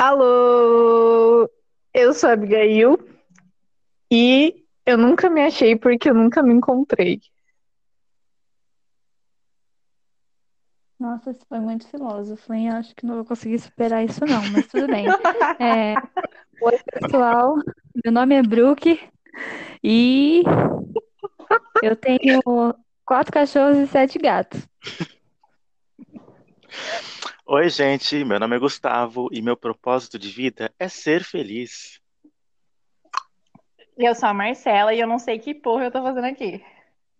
Alô, eu sou a Abigail e eu nunca me achei porque eu nunca me encontrei. Nossa, isso foi muito filósofo, hein? Acho que não vou conseguir superar isso, não, mas tudo bem. É, Oi, pessoal. Meu nome é Brooke e eu tenho quatro cachorros e sete gatos. Oi, gente. Meu nome é Gustavo e meu propósito de vida é ser feliz. Eu sou a Marcela e eu não sei que porra eu tô fazendo aqui.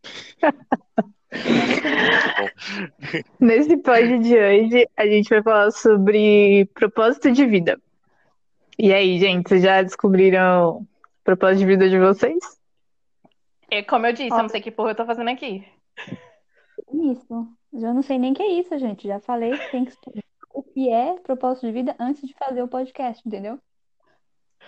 Nesse pod de hoje, a gente vai falar sobre propósito de vida. E aí, gente, vocês já descobriram o propósito de vida de vocês? É, como eu disse, eu não sei que porra eu tô fazendo aqui. Isso. Já não sei nem o que é isso, gente. Já falei que tem que estudar o que é propósito de vida antes de fazer o podcast, entendeu?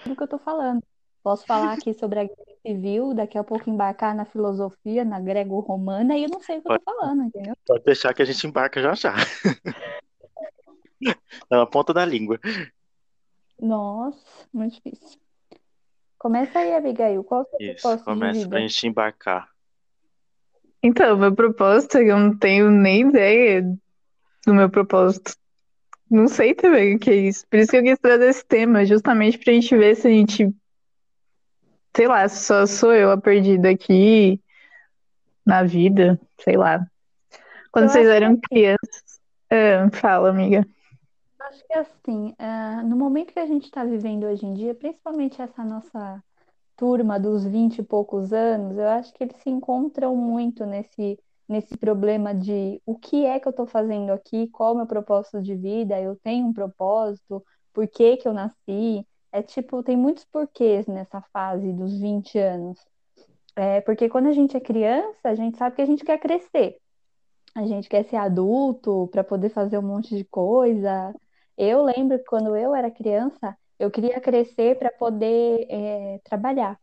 Do que eu tô falando. Posso falar aqui sobre a guerra civil, daqui a pouco embarcar na filosofia, na grego-romana, e eu não sei o que eu tô falando, entendeu? Pode deixar que a gente embarca já já. Na ponta da língua. Nossa, muito difícil. Começa aí, Abigail. Qual é o seu Isso, propósito de começa vida? pra gente embarcar. Então, meu propósito, eu não tenho nem ideia do meu propósito. Não sei também o que é isso. Por isso que eu quis trazer esse tema, justamente pra gente ver se a gente, sei lá, se só sou eu a perdida aqui na vida, sei lá. Quando Eu vocês acho que eram crianças. Ah, fala, amiga. Acho que assim, ah, no momento que a gente está vivendo hoje em dia, principalmente essa nossa turma dos 20 e poucos anos, eu acho que eles se encontram muito nesse, nesse problema de o que é que eu estou fazendo aqui, qual é o meu propósito de vida, eu tenho um propósito, por que que eu nasci? É tipo, tem muitos porquês nessa fase dos 20 anos. É, porque quando a gente é criança, a gente sabe que a gente quer crescer. A gente quer ser adulto para poder fazer um monte de coisa. Eu lembro que quando eu era criança, eu queria crescer para poder é, trabalhar.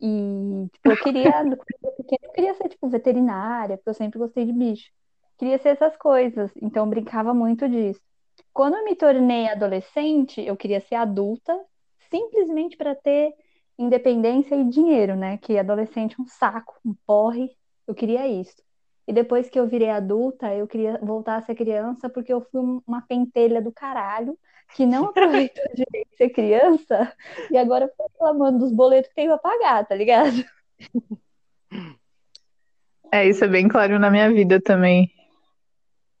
E tipo, eu queria, quando eu pequena, eu queria ser tipo veterinária, porque eu sempre gostei de bicho. Queria ser essas coisas, então brincava muito disso. Quando eu me tornei adolescente, eu queria ser adulta, simplesmente para ter independência e dinheiro, né? Que adolescente é um saco, um porre. Eu queria isso. E depois que eu virei adulta, eu queria voltar a ser criança porque eu fui um- uma pentelha do caralho que não aproveitou direito de ser criança e agora fica reclamando dos boletos que tem pra pagar, tá ligado? É, isso é bem claro na minha vida também.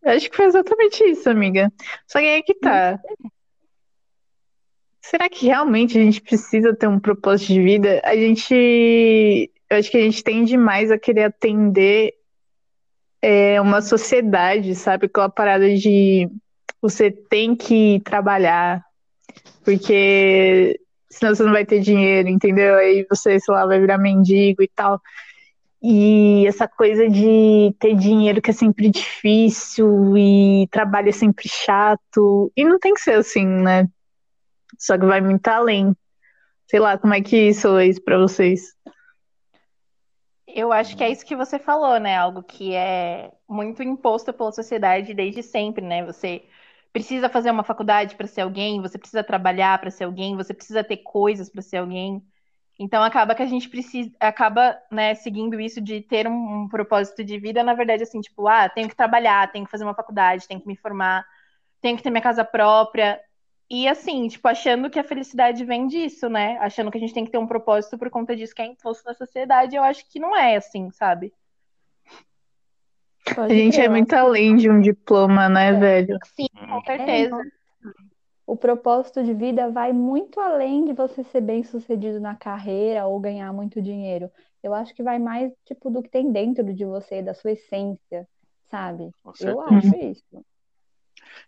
Eu acho que foi exatamente isso, amiga. Só que aí que tá. Será que realmente a gente precisa ter um propósito de vida? A gente. Eu acho que a gente tende mais a querer atender é, uma sociedade, sabe? Aquela parada de você tem que trabalhar, porque senão você não vai ter dinheiro, entendeu? Aí você, sei lá, vai virar mendigo e tal. E essa coisa de ter dinheiro que é sempre difícil e trabalho é sempre chato. E não tem que ser assim, né? Só que vai muito além. Sei lá, como é que isso é pra vocês? Eu acho que é isso que você falou, né? Algo que é muito imposto pela sociedade desde sempre, né? Você precisa fazer uma faculdade para ser alguém, você precisa trabalhar para ser alguém, você precisa ter coisas para ser alguém. Então acaba que a gente precisa, acaba, né, seguindo isso de ter um, um propósito de vida, na verdade, assim, tipo, ah, tenho que trabalhar, tenho que fazer uma faculdade, tenho que me formar, tenho que ter minha casa própria. E assim, tipo, achando que a felicidade vem disso, né? Achando que a gente tem que ter um propósito por conta disso que é imposto na sociedade, eu acho que não é assim, sabe? A Pode gente crer, é muito além de um diploma, né, É. velho? Sim, com É, certeza. não. O propósito de vida vai muito além de você ser bem-sucedido na carreira ou ganhar muito dinheiro. Eu acho que vai mais, tipo, do que tem dentro de você, da sua essência, sabe? Com Eu acho isso.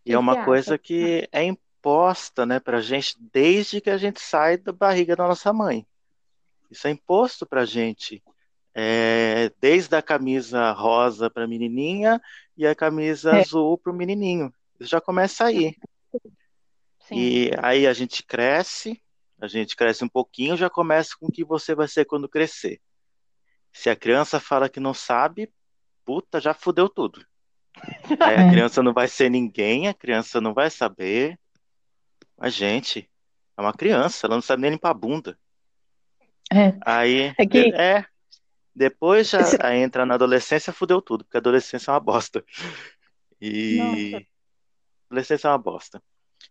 E é uma coisa acha? que é imposta, né, pra gente desde que a gente sai da barriga da nossa mãe. Isso é imposto pra gente. É, desde a camisa rosa para menininha e a camisa É. azul para o menininho. Isso já começa aí. Sim. E aí a gente cresce, a gente cresce um pouquinho, já começa com o que você vai ser quando crescer. Se a criança fala que não sabe, puta, já fudeu tudo. Aí a É. criança não vai ser ninguém, a criança não vai saber. Mas, gente, é uma criança, ela não sabe nem limpar a bunda. É. Aí, É que- é, depois já Esse- entra na adolescência, fudeu tudo, porque a adolescência é uma bosta. E Nossa. adolescência é uma bosta.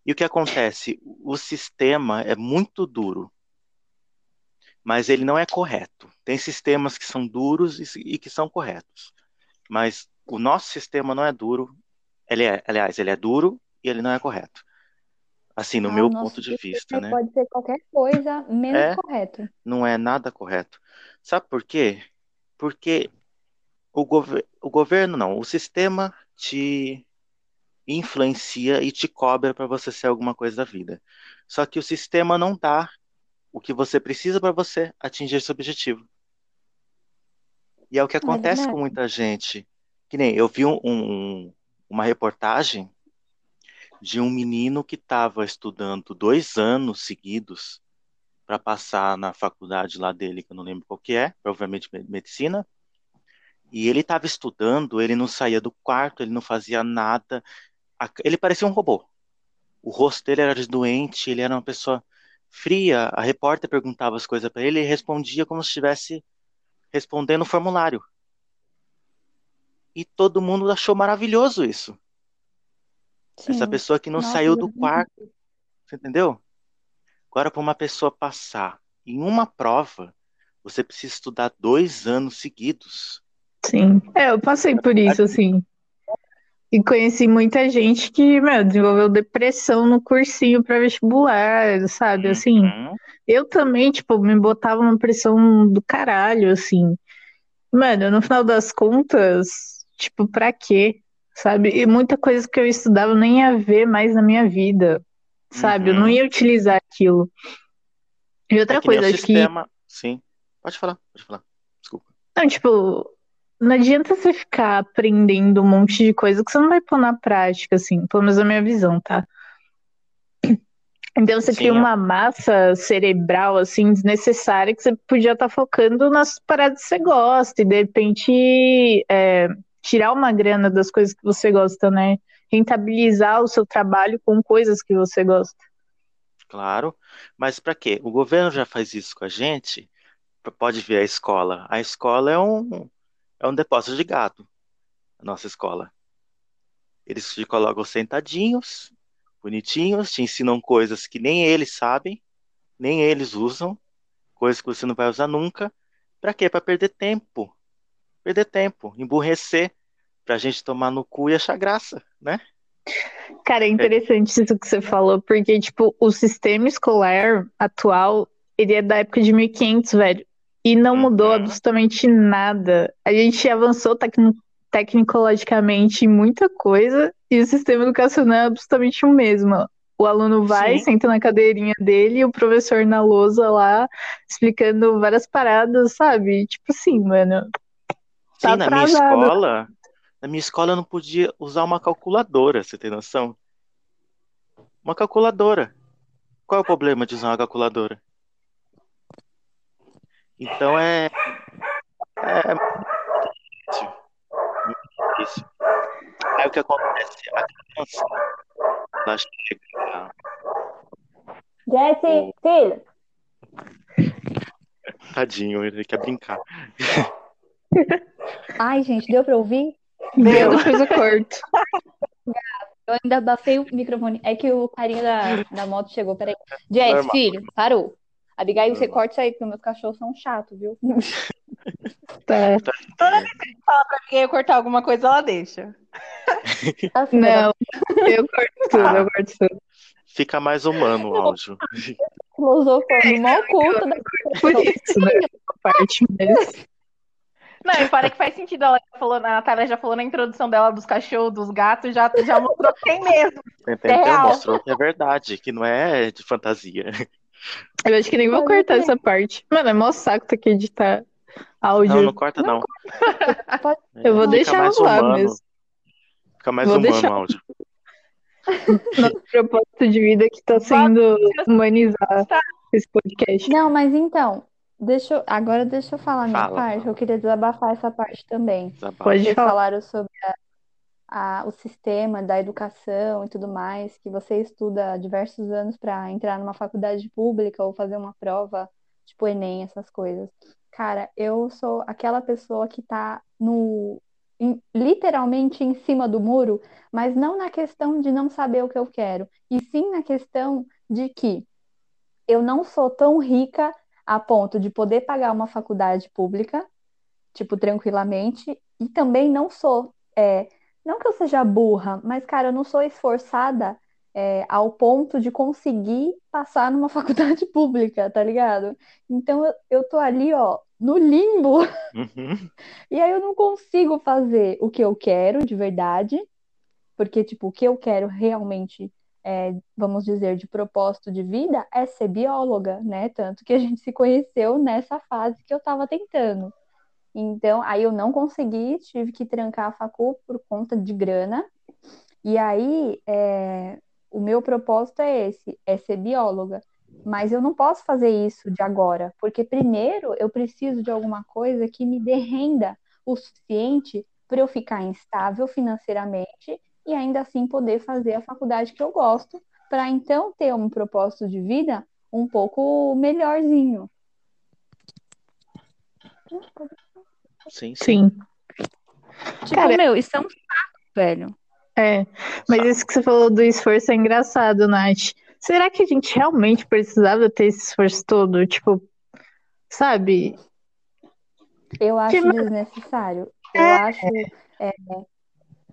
E o que acontece? O sistema é muito duro, mas ele não é correto. Tem sistemas que são duros e, e que são corretos, mas o nosso sistema não é duro. Ele é, aliás, ele é duro e ele não é correto. Assim, no Ah, meu ponto de vista, né? Pode ser qualquer coisa menos É. correto. não é nada correto. Sabe por quê? Porque o, gover- o governo não, o sistema te influencia e te cobra para você ser alguma coisa da vida. Só que o sistema não dá o que você precisa para você atingir esse objetivo. E é o que acontece verdade. com muita gente. Que nem eu vi um- um- uma reportagem de um menino que estava estudando dois anos seguidos para passar na faculdade lá dele, que eu não lembro qual que é, provavelmente me- medicina. E ele estava estudando, ele não saía do quarto, ele não fazia nada. Ele parecia um robô. O rosto dele era doente, ele era uma pessoa fria. A repórter perguntava as coisas para ele e respondia como se estivesse respondendo um formulário. E todo mundo achou maravilhoso isso. Essa Sim. pessoa que não Nossa, saiu do verdade. quarto, você entendeu? Agora, para uma pessoa passar em uma prova, você precisa estudar dois anos seguidos. Sim. É, eu passei por isso, assim. E conheci muita gente que, meu, desenvolveu depressão no cursinho para vestibular, sabe? Assim, Uhum. eu também, tipo, me botava uma pressão do caralho, assim. Mano, no final das contas, tipo, pra quê? Sabe? E muita coisa que eu estudava nem ia ver mais na minha vida, sabe? Eu não Uhum. ia utilizar aquilo. E outra É que coisa, acho que sistema. Sim. Pode falar, pode falar. Desculpa. Não, tipo, não adianta você ficar aprendendo um monte de coisa que você não vai pôr na prática, assim, pelo menos na minha visão, tá? Então você Sim, cria é. uma massa cerebral, assim, desnecessária que você podia estar focando nas paradas que você gosta e, de repente, é, tirar uma grana das coisas que você gosta, né? Rentabilizar o seu trabalho com coisas que você gosta. Claro. Mas para quê? O governo já faz isso com a gente. Pode ver a escola. A escola é um, é um depósito de gado. A nossa escola. Eles te colocam sentadinhos, bonitinhos, te ensinam coisas que nem eles sabem, nem eles usam, coisas que você não vai usar nunca. Para quê? Para perder tempo. Perder tempo, emburrecer, pra gente tomar no cu e achar graça, né? Cara, é interessante isso que você falou, porque, tipo, o sistema escolar atual, ele é da época de 1500, velho, e não mudou Uhum. absolutamente nada. A gente avançou tecno tecnologicamente em muita coisa, e o sistema educacional é absolutamente o mesmo. O aluno vai, Sim. senta na cadeirinha dele, e o professor na lousa lá, explicando várias paradas, sabe? Tipo assim, mano, Tá Sim, na minha escola, na minha escola eu não podia usar uma calculadora, você tem noção? Uma calculadora. Qual é o problema de usar uma calculadora? Então é, é muito difícil. Muito difícil. Aí o que acontece? A criança, ela chega. Jesse, filho. Tadinho, ele quer brincar. Ai, gente, deu pra ouvir? deu, depois eu corto. Eu ainda abafei o microfone. É que o carinha da, da moto chegou. Peraí. Jess, Normal. filho, parou. Abigail, você corta isso aí, porque meus cachorros são chatos, viu? Tá. Se eu cortar alguma coisa, ela deixa. Da Não, eu corto tudo, eu corto tudo. Fica mais humano o áudio. filosofando, mal culto da Por isso, né? parte, mas... Não, e fora que faz sentido, ela já falou, a Natália já falou na introdução dela dos cachorros, dos gatos, já, já mostrou que tem mesmo. Entendeu? real. Mostrou que é verdade, que não é de fantasia. Eu acho que nem vou cortar essa parte. Mano, é mó saco ter que editar áudio. Não, não corta não. É, Eu vou fica deixar mais lá humano. mesmo. Fica mais Vou humano deixar. o áudio. Nosso propósito de vida que tá sendo humanizar esse podcast. Não, mas então, deixa eu, agora deixa eu falar a minha Fala, parte. fala. Eu queria desabafar essa parte também. Desabafa. Pode Vocês falar. falaram sobre a, a, o sistema da educação e tudo mais, que você estuda diversos anos para entrar numa faculdade pública ou fazer uma prova, tipo Enem, essas coisas. Cara, eu sou aquela pessoa que tá no em, literalmente em cima do muro, mas não na questão de não saber o que eu quero, e sim na questão de que eu não sou tão rica a ponto de poder pagar uma faculdade pública, tipo, tranquilamente, e também não sou, é, não que eu seja burra, mas, cara, eu não sou esforçada é, ao ponto de conseguir passar numa faculdade pública, tá ligado? Então eu, eu tô ali, ó, no limbo. Uhum. E aí eu não consigo fazer o que eu quero de verdade, porque, tipo, o que eu quero realmente, é, vamos dizer, de propósito de vida é ser bióloga, né? Tanto que a gente se conheceu nessa fase que eu tava tentando. Então, aí eu não consegui, tive que trancar a facul por conta de grana. E aí, é, o meu propósito é esse, é ser bióloga. Mas eu não posso fazer isso de agora, porque primeiro eu preciso de alguma coisa que me dê renda o suficiente para eu ficar instável financeiramente e ainda assim poder fazer a faculdade que eu gosto, para então ter um propósito de vida um pouco melhorzinho. Sim, sim. Tipo, Cara, meu, isso é um saco, velho. É, mas isso que você falou do esforço é engraçado, Nath. Será que a gente realmente precisava ter esse esforço todo? Tipo, sabe? Eu acho que... desnecessário. Eu é... acho é,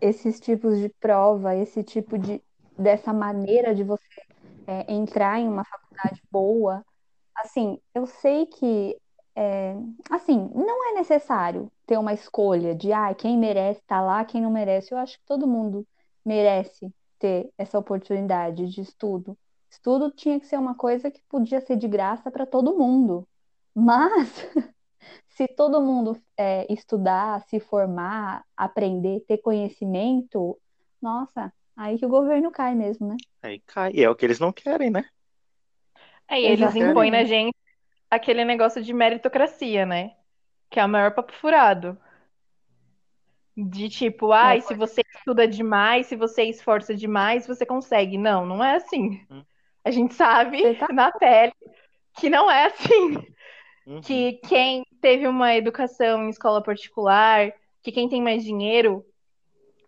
esses tipos de prova, esse tipo de dessa maneira de você é, entrar em uma faculdade boa. Assim, eu sei que é, assim, não é necessário ter uma escolha de ah, quem merece estar tá lá, quem não merece. Eu acho que todo mundo merece ter essa oportunidade de estudo. Estudo tinha que ser uma coisa que podia ser de graça para todo mundo. Mas se todo mundo é, estudar, se formar, aprender, ter conhecimento, nossa, aí que o governo cai mesmo, né? Aí cai. E é o que eles não querem, né? É, e eles impõem na gente aquele negócio de meritocracia, né? Que é o maior papo furado. De tipo, ai, se você estuda demais, se você esforça demais, você consegue. Não, não é assim. Hum. A gente sabe tá... na pele que não é assim. Uhum. Que quem teve uma educação em escola particular, que quem tem mais dinheiro,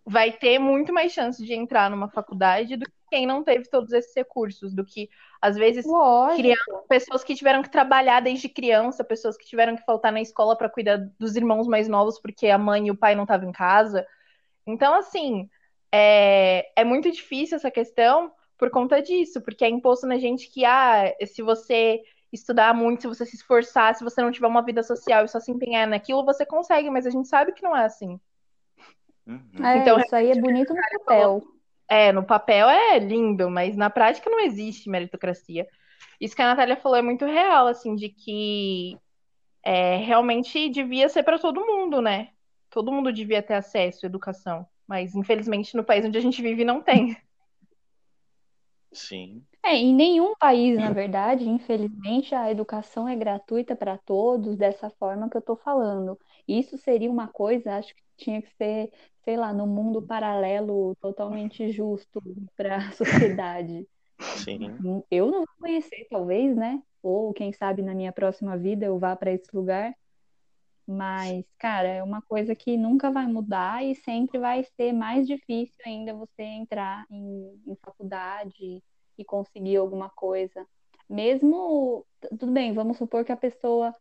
vai ter muito mais chance de entrar numa faculdade do que quem não teve todos esses recursos, do que às vezes criança, pessoas que tiveram que trabalhar desde criança, pessoas que tiveram que faltar na escola para cuidar dos irmãos mais novos porque a mãe e o pai não estavam em casa. Então, assim, é, é muito difícil essa questão, por conta disso, porque é imposto na gente que, ah, se você estudar muito, se você se esforçar, se você não tiver uma vida social e só se empenhar naquilo, você consegue, mas a gente sabe que não é assim. Uhum. É, então, isso aí é bonito no papel. É, no papel é lindo, mas na prática não existe meritocracia. Isso que a Natália falou é muito real, assim, de que é, realmente devia ser para todo mundo, né? Todo mundo devia ter acesso à educação, mas infelizmente no país onde a gente vive não tem. Sim. É, em nenhum país, na verdade, infelizmente, a educação é gratuita para todos dessa forma que eu estou falando. Isso seria uma coisa, acho que tinha que ser, sei lá, no mundo paralelo totalmente justo para a sociedade. Sim. Eu não vou conhecer, talvez, né? Ou quem sabe na minha próxima vida eu vá para esse lugar. Mas, cara, é uma coisa que nunca vai mudar e sempre vai ser mais difícil ainda você entrar em, em faculdade e conseguir alguma coisa. Mesmo, tudo bem, vamos supor que a pessoa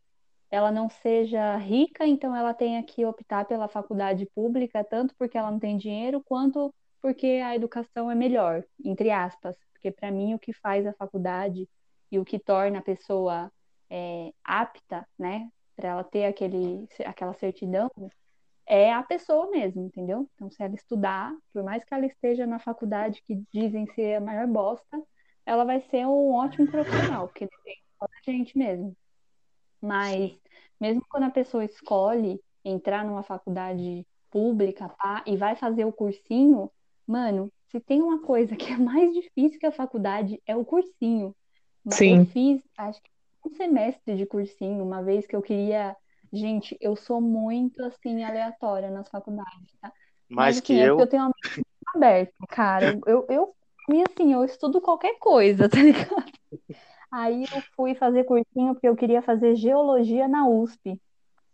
ela não seja rica, então ela tenha que optar pela faculdade pública, tanto porque ela não tem dinheiro, quanto porque a educação é melhor, entre aspas. Porque para mim o que faz a faculdade e o que torna a pessoa é, apta, né, para ela ter aquele, aquela certidão, é a pessoa mesmo, entendeu? Então, se ela estudar, por mais que ela esteja na faculdade que dizem ser a maior bosta, ela vai ser um ótimo profissional, porque depende da gente mesmo. Mas, mesmo quando a pessoa escolhe entrar numa faculdade pública pá, e vai fazer o cursinho, mano, se tem uma coisa que é mais difícil que a faculdade, é o cursinho. Sim. Eu fiz, acho que um semestre de cursinho, uma vez que eu queria. Gente, eu sou muito assim, aleatória nas faculdades, tá? Mais Mas que assim, é eu. porque eu tenho uma mente aberta, cara. Eu, eu, e assim, eu estudo qualquer coisa, tá ligado? Aí eu fui fazer cursinho porque eu queria fazer geologia na USP.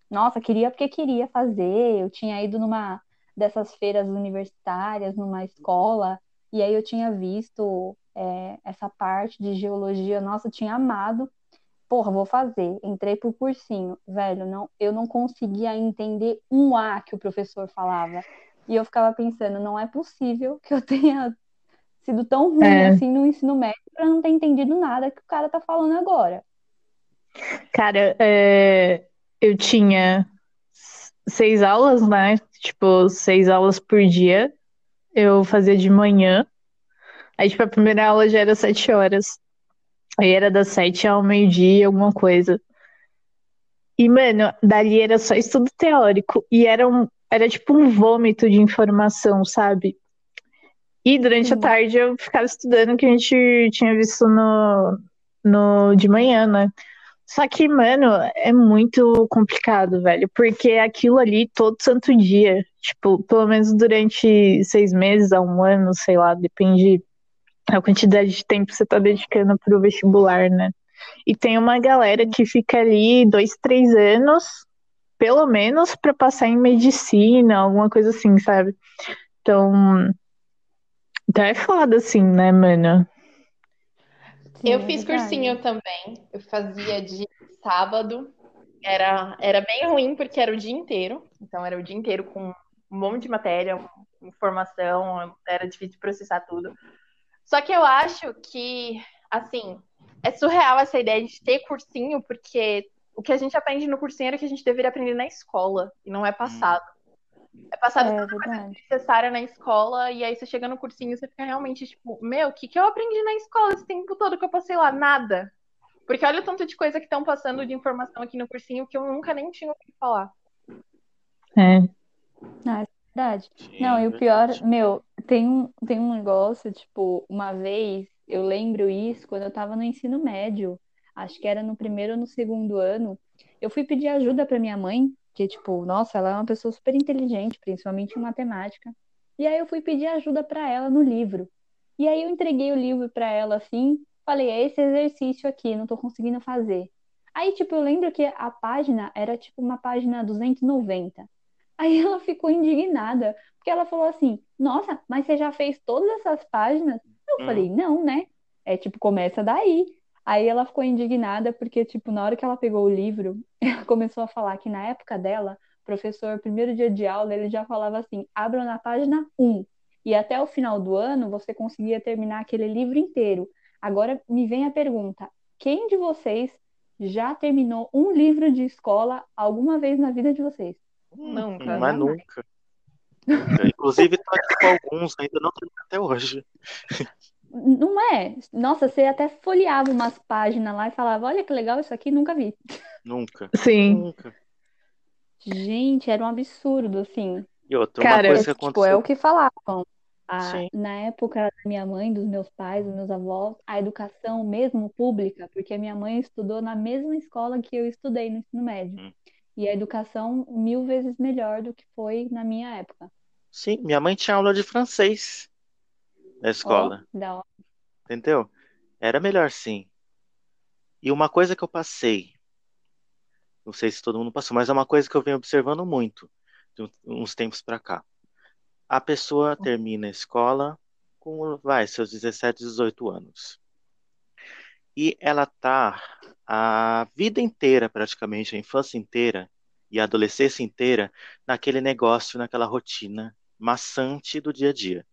Nossa, queria porque queria fazer. Eu tinha ido numa dessas feiras universitárias, numa escola, e aí eu tinha visto é, essa parte de geologia. Nossa, eu tinha amado. Porra, vou fazer. Entrei pro cursinho. Velho, não, eu não conseguia entender um A que o professor falava. E eu ficava pensando, não é possível que eu tenha sido tão ruim É. assim no ensino médio pra não ter entendido nada que o cara tá falando agora. Cara, é, eu tinha seis aulas, né? Tipo, seis aulas por dia. Eu fazia de manhã. Aí, tipo, a primeira aula já era sete horas. Aí era das sete ao meio-dia, alguma coisa. E, mano, dali era só estudo teórico. E era, um, era tipo um vômito de informação, sabe? E durante a Sim. tarde eu ficava estudando o que a gente tinha visto no, no de manhã, né? Só que, mano, é muito complicado, velho, porque aquilo ali todo santo dia, tipo, pelo menos durante seis meses a um ano, sei lá, depende da quantidade de tempo que você tá dedicando pro vestibular, né? E tem uma galera que fica ali dois, três anos, pelo menos, pra passar em medicina, alguma coisa assim, sabe? Então, então é foda, assim, né, mano? Sim, Eu é fiz verdade. cursinho também. Eu fazia de sábado. Era, era bem ruim porque era o dia inteiro. Então era o dia inteiro com um monte de matéria, informação, era difícil de processar tudo. Só que eu acho que, assim, é surreal essa ideia de ter cursinho, porque o que a gente aprende no cursinho era o que a gente deveria aprender na escola, e não é passado. É passado É verdade. necessária na escola, e aí você chega no cursinho e você fica realmente tipo, meu, o que, que eu aprendi na escola esse tempo todo que eu passei lá? Nada. Porque olha o tanto de coisa que estão passando de informação aqui no cursinho que eu nunca nem tinha ouvido falar. É. Ah, é verdade. Sim, Não, e o pior, meu, tem um, tem um negócio, tipo, uma vez, eu lembro isso quando eu tava no ensino médio, acho que era no primeiro ou no segundo ano, eu fui pedir ajuda pra minha mãe, que, tipo, nossa, ela é uma pessoa super inteligente, principalmente em matemática, e aí eu fui pedir ajuda pra ela no livro. E aí eu entreguei o livro pra ela assim, falei, é esse exercício aqui, não tô conseguindo fazer. Aí, tipo, eu lembro que a página era, tipo, uma página 290. Aí ela ficou indignada, porque ela falou assim: Nossa, mas você já fez todas essas páginas? Eu Hum. falei: Não, né? É tipo, começa daí. Aí ela ficou indignada porque, tipo, na hora que ela pegou o livro, ela começou a falar que na época dela, professor, primeiro dia de aula, ele já falava assim: abra na página 1. E até o final do ano você conseguia terminar aquele livro inteiro. Agora me vem a pergunta: quem de vocês já terminou um livro de escola alguma vez na vida de vocês? Nunca. Mas nunca. Nunca. Inclusive, tô aqui com alguns, ainda não terminei até hoje. Não é? Nossa, você até folheava umas páginas lá e falava: Olha que legal isso aqui, nunca vi. Nunca. Sim. Nunca. Gente, era um absurdo, assim. E outra, uma Cara, coisa É, que tipo, é aconteceu. o que falavam. A- na época da minha mãe, dos meus pais, dos meus avós, a educação mesmo pública, porque a minha mãe estudou na mesma escola que eu estudei no ensino médio. Hum. E a educação mil vezes melhor do que foi na minha época. Sim, minha mãe tinha aula de francês na escola, da hora. entendeu? Era melhor sim. E uma coisa que eu passei, não sei se todo mundo passou, mas é uma coisa que eu venho observando muito de uns tempos pra cá. A pessoa termina a escola com, vai, seus 17, 18 anos. E ela tá a vida inteira, praticamente, a infância inteira e a adolescência inteira, naquele negócio, naquela rotina maçante do dia a dia.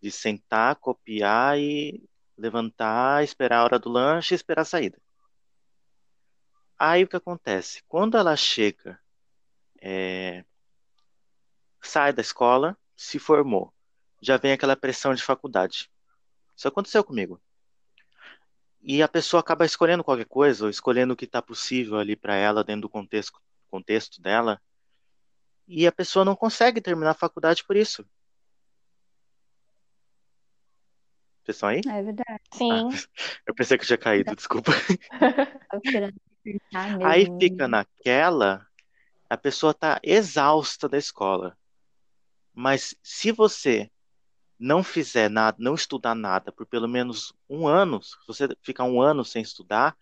De sentar, copiar e levantar, esperar a hora do lanche e esperar a saída. Aí o que acontece? Quando ela chega, é, sai da escola, se formou, já vem aquela pressão de faculdade. Isso aconteceu comigo. E a pessoa acaba escolhendo qualquer coisa, ou escolhendo o que está possível ali para ela dentro do contexto, contexto dela, e a pessoa não consegue terminar a faculdade por isso. Vocês estão aí? É verdade. Sim. Eu pensei que eu tinha caído, desculpa. Aí fica naquela, a pessoa tá exausta da escola. Mas se você não fizer nada, não estudar nada por pelo menos um ano, se você ficar um ano sem estudar,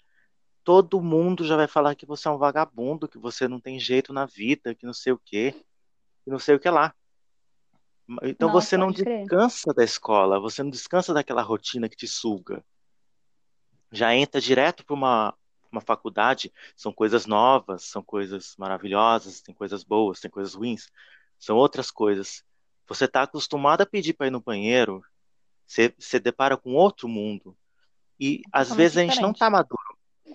todo mundo já vai falar que você é um vagabundo, que você não tem jeito na vida, que não sei o quê, que não sei o que lá. Então Nossa, você não crer. descansa da escola, você não descansa daquela rotina que te suga. Já entra direto para uma, uma faculdade, são coisas novas, são coisas maravilhosas, tem coisas boas, tem coisas ruins, são outras coisas. Você está acostumado a pedir para ir no banheiro, você se depara com outro mundo. E às vezes a gente não está maduro.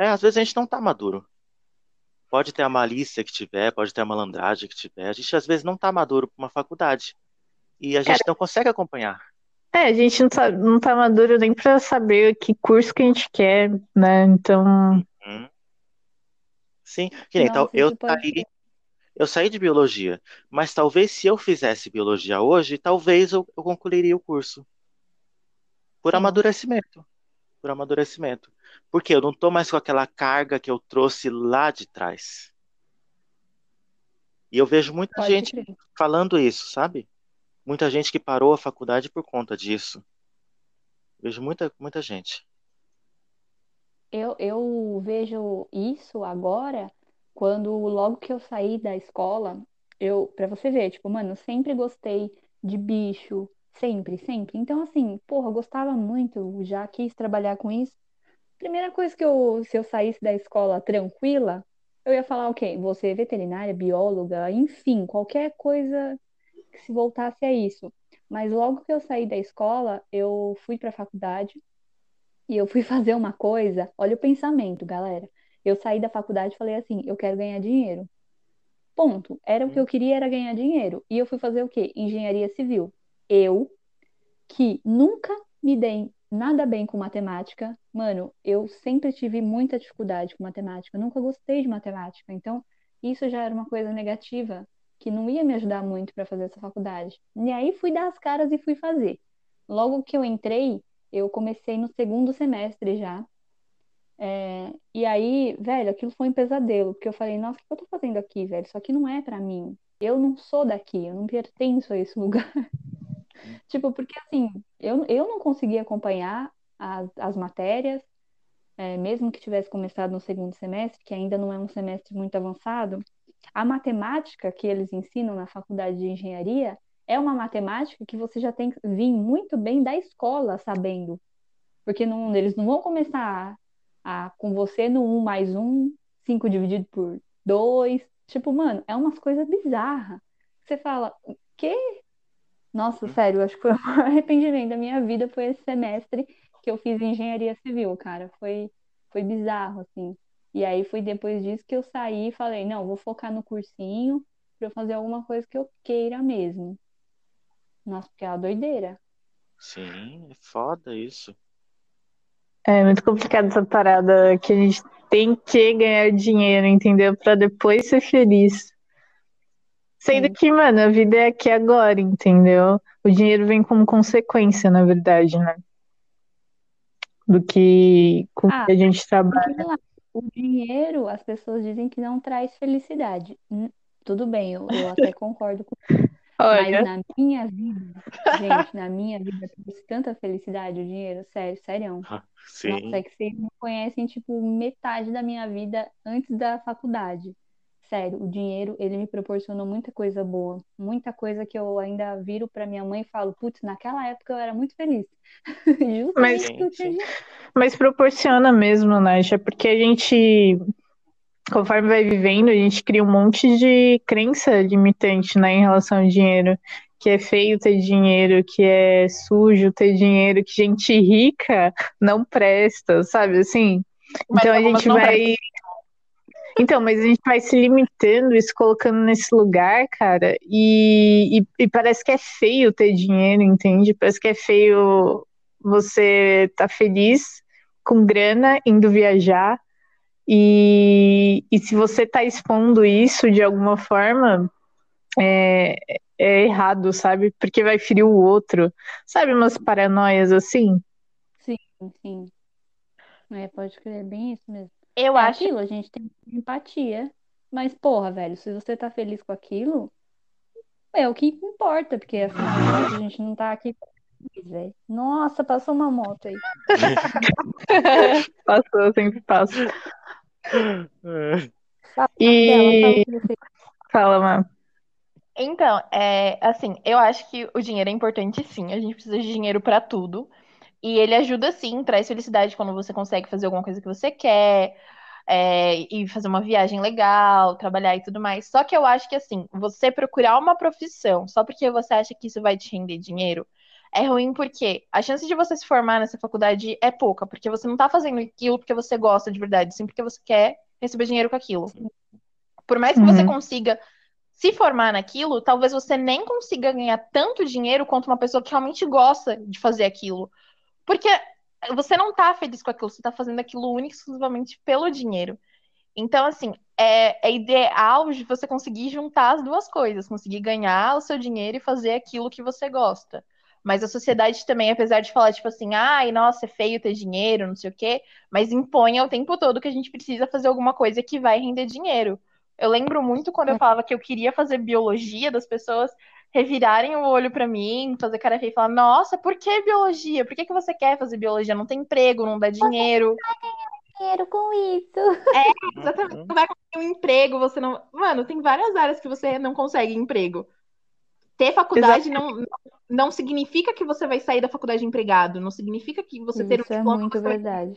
É, às vezes a gente não está maduro. Pode ter a malícia que tiver, pode ter a malandragem que tiver. A gente às vezes não está maduro para uma faculdade. E a gente Cara, não consegue acompanhar. É, a gente não tá, não tá maduro nem pra saber que curso que a gente quer, né? Então, Hum. Sim, que nem, tal, eu saí, eu saí de biologia, mas talvez se eu fizesse biologia hoje, talvez eu, eu concluiria o curso. Por Sim. amadurecimento. Por amadurecimento. Porque eu não tô mais com aquela carga que eu trouxe lá de trás. E eu vejo muita Pode gente crer. falando isso, sabe? Muita gente que parou a faculdade por conta disso. Vejo muita, muita gente. Eu, eu vejo isso agora quando logo que eu saí da escola, eu, para você ver, tipo, mano, eu sempre gostei de bicho, sempre, sempre. Então, assim, porra, eu gostava muito, já quis trabalhar com isso. Primeira coisa que eu, se eu saísse da escola tranquila, eu ia falar, ok, você é veterinária, bióloga, enfim, qualquer coisa que se voltasse a isso. Mas logo que eu saí da escola, eu fui para a faculdade e eu fui fazer uma coisa. Olha o pensamento, galera. Eu saí da faculdade e falei assim: eu quero ganhar dinheiro. Ponto. Era o que eu queria, era ganhar dinheiro. E eu fui fazer o quê? Engenharia civil. Eu, que nunca me dei nada bem com matemática, mano, eu sempre tive muita dificuldade com matemática. Eu nunca gostei de matemática. Então, isso já era uma coisa negativa que não ia me ajudar muito para fazer essa faculdade. E aí fui dar as caras e fui fazer. Logo que eu entrei, eu comecei no segundo semestre já. É, e aí, velho, aquilo foi um pesadelo, porque eu falei, nossa, o que eu tô fazendo aqui, velho? Isso aqui não é pra mim. Eu não sou daqui, eu não pertenço a esse lugar. Tipo, porque assim, eu, eu não conseguia acompanhar as, as matérias, é, mesmo que tivesse começado no segundo semestre, que ainda não é um semestre muito avançado, a matemática que eles ensinam na faculdade de engenharia é uma matemática que você já tem que vir muito bem da escola sabendo. Porque não, eles não vão começar a, com você no 1 mais 1, 5 dividido por 2. Tipo, mano, é umas coisas bizarras. Você fala, o Nossa, sério, acho que foi o maior arrependimento da minha vida foi esse semestre que eu fiz engenharia civil, cara. Foi, foi bizarro, assim. E aí foi depois disso que eu saí e falei, não, vou focar no cursinho pra eu fazer alguma coisa que eu queira mesmo. Nossa, porque é uma doideira. Sim, é foda isso. é muito complicado essa parada que a gente tem que ganhar dinheiro, entendeu? Pra depois ser feliz. Sendo Sim. que, mano, a vida é aqui agora, entendeu? O dinheiro vem como consequência, na verdade, né? Do que com Ah, que a gente trabalha. O dinheiro, as pessoas dizem que não traz felicidade. Hum, Tudo bem, eu, eu até concordo com Mas Olha, na minha vida, gente, na minha vida trouxe tanta felicidade o dinheiro, sério, sério. Nossa, é Sim, que vocês não conhecem, tipo, metade da minha vida antes da faculdade. Sério, o dinheiro, ele me proporcionou muita coisa boa, muita coisa que eu ainda viro pra minha mãe e falo, putz, naquela época eu era muito feliz. mas, tinha mas proporciona mesmo, Nath, é porque a gente, conforme vai vivendo, a gente cria um monte de crença limitante, né, em relação ao dinheiro. Que é feio ter dinheiro, que é sujo ter dinheiro, que gente rica não presta, sabe assim? Mas Então a gente vai. Então, mas a gente vai se limitando e se colocando nesse lugar, cara, e, e, e parece que é feio ter dinheiro, entende? Parece que é feio você tá feliz com grana, indo viajar, e, e se você tá expondo isso de alguma forma, é, é errado, sabe? Porque vai ferir o outro. Sabe umas paranoias assim? Sim, sim. É, pode crer, bem isso mesmo. Eu É acho aquilo, a gente tem empatia. Mas, porra, velho, se você tá feliz com aquilo, é o que importa, porque afinal a gente não tá aqui velho. Nossa, passou uma moto aí. Passou, sempre passa. Fala, E- fala o que você- Fala, Má. Então, é, assim, eu acho que o dinheiro é importante sim, a gente precisa de dinheiro pra tudo. E ele ajuda sim, traz felicidade quando você consegue fazer alguma coisa que você quer, é, e fazer uma viagem legal, trabalhar e tudo mais. Só que eu acho que assim, você procurar uma profissão só porque você acha que isso vai te render dinheiro, é ruim porque a chance de você se formar nessa faculdade é pouca, porque você não tá fazendo aquilo porque você gosta de verdade, sim porque você quer receber dinheiro com aquilo. Por mais que você Uhum. consiga se formar naquilo, talvez você nem consiga ganhar tanto dinheiro quanto uma pessoa que realmente gosta de fazer aquilo. Porque você não tá feliz com aquilo, você tá fazendo aquilo exclusivamente pelo dinheiro. Então, assim, é, é ideal de você conseguir juntar as duas coisas, conseguir ganhar o seu dinheiro e fazer aquilo que você gosta. Mas a sociedade também, apesar de falar, tipo assim, ai, nossa, é feio ter dinheiro, não sei o quê, mas impõe o tempo todo que a gente precisa fazer alguma coisa que vai render dinheiro. Eu lembro muito quando eu falava que eu queria fazer biologia, das pessoas revirarem o olho pra mim, fazer cara feia e falar: Nossa, por que biologia? Por que que você quer fazer biologia? Não tem emprego, não dá dinheiro. Dinheiro com isso. Exatamente. Não vai conseguir um emprego, você não. Mano, tem várias áreas que você não consegue emprego. Ter faculdade não, não significa que você vai sair da faculdade empregado, não significa que você ter um Isso é diploma muito você vai verdade.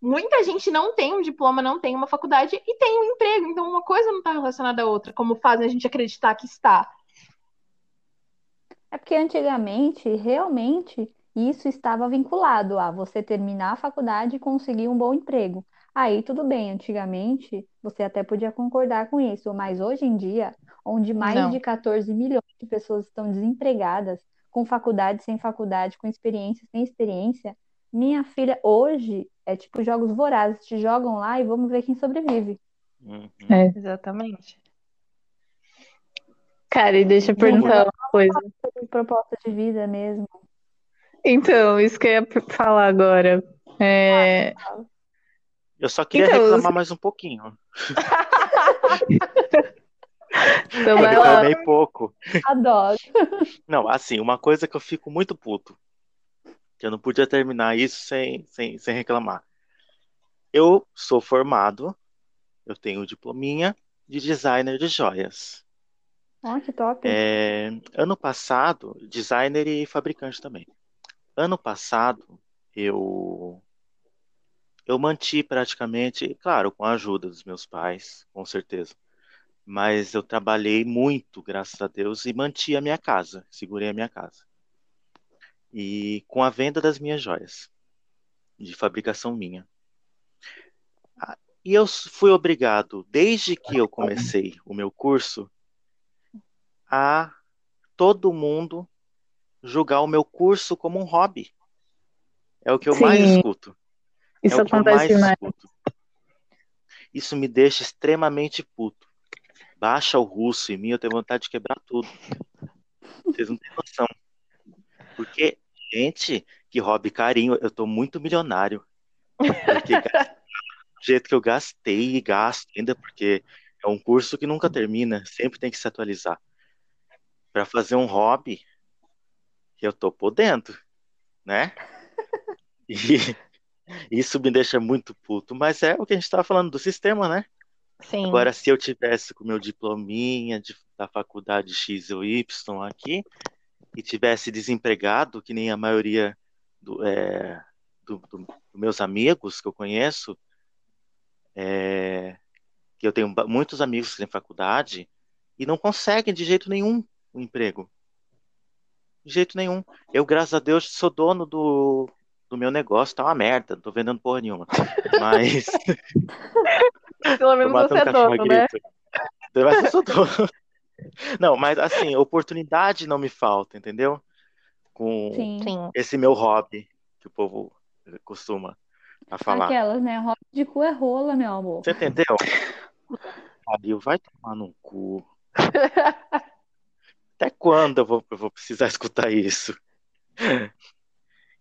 Muita gente não tem um diploma, não tem uma faculdade e tem um emprego. Então, uma coisa não está relacionada à outra, como fazem a gente acreditar que está. É porque antigamente, realmente, isso estava vinculado a você terminar a faculdade e conseguir um bom emprego. Aí tudo bem, antigamente você até podia concordar com isso, mas hoje em dia, onde mais Não. de 14 milhões de pessoas estão desempregadas, com faculdade, sem faculdade, com experiência, sem experiência, minha filha, hoje é tipo jogos vorazes, te jogam lá e vamos ver quem sobrevive. Uhum. É. Exatamente. Cara, e deixa eu perguntar uma coisa. Proposta de vida mesmo. Então, isso que eu ia falar agora. É, Eu só queria Então, reclamar mais um pouquinho. Então Eu vai lá. reclamei pouco. Adoro. Não, assim, uma coisa que eu fico muito puto, que eu não podia terminar isso sem, sem, sem reclamar. Eu sou formado, eu tenho diplominha de designer de joias. Ó, que top. É, ano passado, designer e fabricante também. Ano passado, eu eu manti praticamente, claro, com a ajuda dos meus pais, com certeza. Mas eu trabalhei muito, graças a Deus, e manti a minha casa, segurei a minha casa. E com a venda das minhas joias, de fabricação minha. Ah, E eu fui obrigado, desde que eu comecei o meu curso, a todo mundo julgar o meu curso como um hobby. É o que eu mais Sim. escuto. É Isso o que eu acontece mais escuto. Isso me deixa extremamente puto. Baixa o russo em mim, eu tenho vontade de quebrar tudo. Vocês não têm noção. Porque, gente, que hobby carinho, eu tô muito milionário. Porque do jeito que eu gastei e gasto ainda, porque é um curso que nunca termina, sempre tem que se atualizar. Para fazer um hobby, eu tô podendo, né? E isso me deixa muito puto, mas é o que a gente estava falando do sistema, né? Sim. Agora, se eu tivesse com meu diplominha de- da faculdade X ou Y aqui e tivesse desempregado, que nem a maioria do, é, do- do- dos meus amigos que eu conheço, é, que eu tenho muitos amigos que têm faculdade e não conseguem de jeito nenhum um emprego. De jeito nenhum. Eu, graças a Deus, sou dono do, do meu negócio, tá uma merda, não tô vendendo porra nenhuma. Mas Pelo menos você é dono, né? grito. Mas eu sou dono. Não, mas assim, oportunidade não me falta, entendeu? Com Sim. Esse meu hobby que o povo costuma a falar. Aquelas, né? Roda de cu é rola, meu amor. Você entendeu? Pariu, vai tomar no cu. Até quando eu vou, eu vou precisar escutar isso?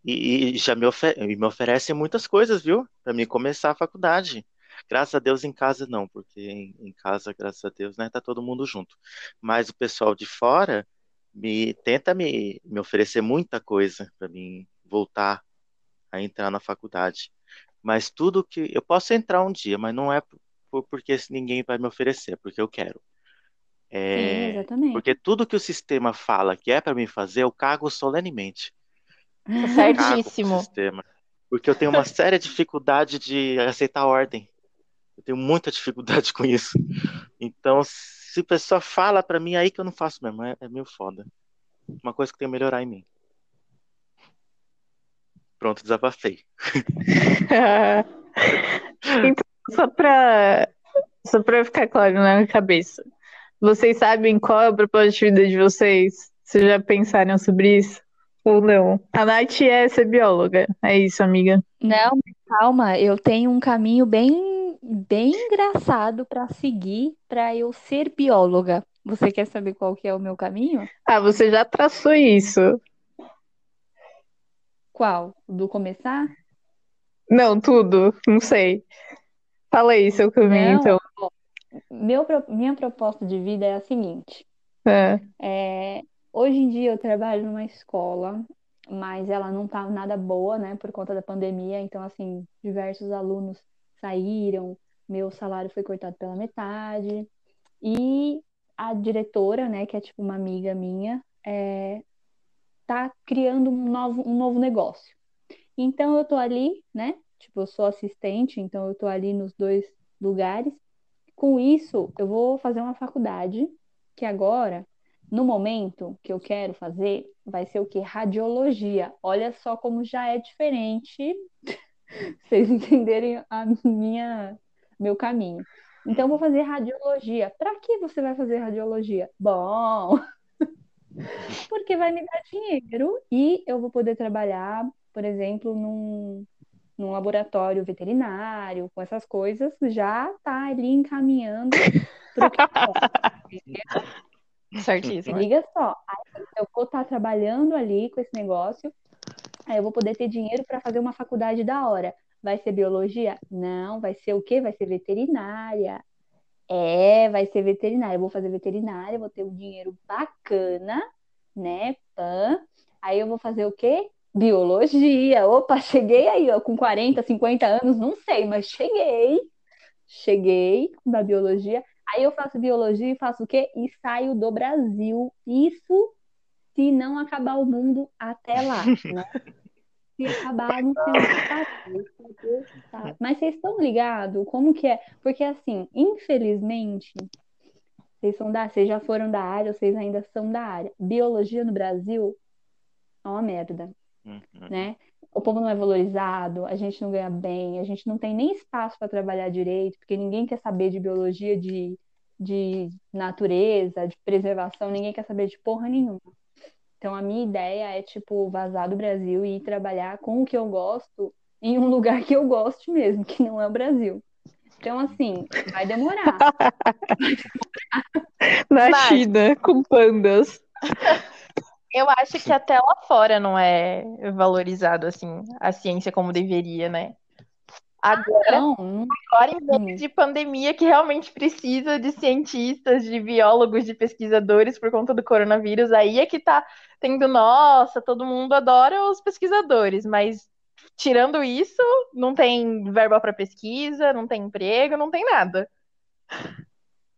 E, e já me, ofe- e me oferecem muitas coisas, viu? Pra mim começar a faculdade. Graças a Deus em casa não, porque em, em casa, graças a Deus, né, tá todo mundo junto. Mas o pessoal de fora me tenta me, me oferecer muita coisa para mim voltar a entrar na faculdade. Mas tudo que eu posso entrar um dia, mas não é por, porque ninguém vai me oferecer, é porque eu quero. É, Sim, exatamente. porque tudo que o sistema fala que é para mim fazer, eu cago solenemente. Certíssimo. sistema. Porque eu tenho uma séria dificuldade de aceitar ordem. Eu tenho muita dificuldade com isso. Então, se a pessoa fala para mim, aí que eu não faço mesmo. É, é meio foda. Uma coisa que tem que melhorar em mim. Pronto, desabafei. então, só pra, só pra ficar claro na minha cabeça. Vocês sabem qual é o propósito de vida de vocês? Vocês já pensaram sobre isso? Ou não? A Nath é ser bióloga. É isso, amiga. Não, calma, eu tenho um caminho bem, bem engraçado para seguir para eu ser bióloga. Você quer saber qual que é o meu caminho? Ah, você já traçou isso. Qual? Do começar? Não, tudo. Não sei. Fala aí seu caminho, Não, então. ó, meu, minha proposta de vida é a seguinte. É. É, hoje em dia eu trabalho numa escola, mas ela não tá nada boa, né, por conta da pandemia. Então, assim, diversos alunos saíram, meu salário foi cortado pela metade. E a diretora, né, que é tipo uma amiga minha, é, tá criando um novo, um novo negócio. Então eu tô ali, né? Tipo, eu sou assistente, então eu tô ali nos dois lugares. Com isso, eu vou fazer uma faculdade, que agora, no momento que eu quero fazer, vai ser o quê? Radiologia. Olha só como já é diferente, vocês entenderem a minha, meu caminho. Então, eu vou fazer radiologia. Para que você vai fazer radiologia? Bom, porque vai me dar dinheiro e eu vou poder trabalhar, por exemplo, num, num laboratório veterinário, com essas coisas, já tá ali encaminhando para o que. Certíssimo. Liga só, eu vou estar trabalhando ali com esse negócio, eu vou poder ter dinheiro para fazer uma faculdade da hora. Vai ser biologia? Não, vai ser o quê? Vai ser veterinária. É, vai ser veterinária. Eu vou fazer veterinária, vou ter um dinheiro bacana, né? Pã. Aí eu vou fazer o quê? Biologia. Opa, cheguei aí, ó, com 40, 50 anos, não sei, mas cheguei. Cheguei da biologia. Aí eu faço biologia e faço o quê? E saio do Brasil. Isso se não acabar o mundo até lá, né? Se acabar, não sei mais fazer, tá? Mas vocês estão ligados como que é? Porque assim, infelizmente, vocês são da, vocês já foram da área, vocês ainda são da área. Biologia no Brasil é uma merda, Uhum. né? O povo não é valorizado, a gente não ganha bem, a gente não tem nem espaço para trabalhar direito, porque ninguém quer saber de biologia, de, de natureza, de preservação, ninguém quer saber de porra nenhuma. Então, a minha ideia é, tipo, vazar do Brasil e ir trabalhar com o que eu gosto em um lugar que eu goste mesmo, que não é o Brasil. Então, assim, vai demorar. Na Mas- China, com pandas. Eu acho que até lá fora não é valorizado assim a ciência como deveria, né? Agora, Não, não agora em vez de pandemia que realmente precisa de cientistas, de biólogos, de pesquisadores por conta do coronavírus, aí é que tá tendo, nossa, todo mundo adora os pesquisadores, mas tirando isso, não tem verba para pesquisa, não tem emprego, não tem nada.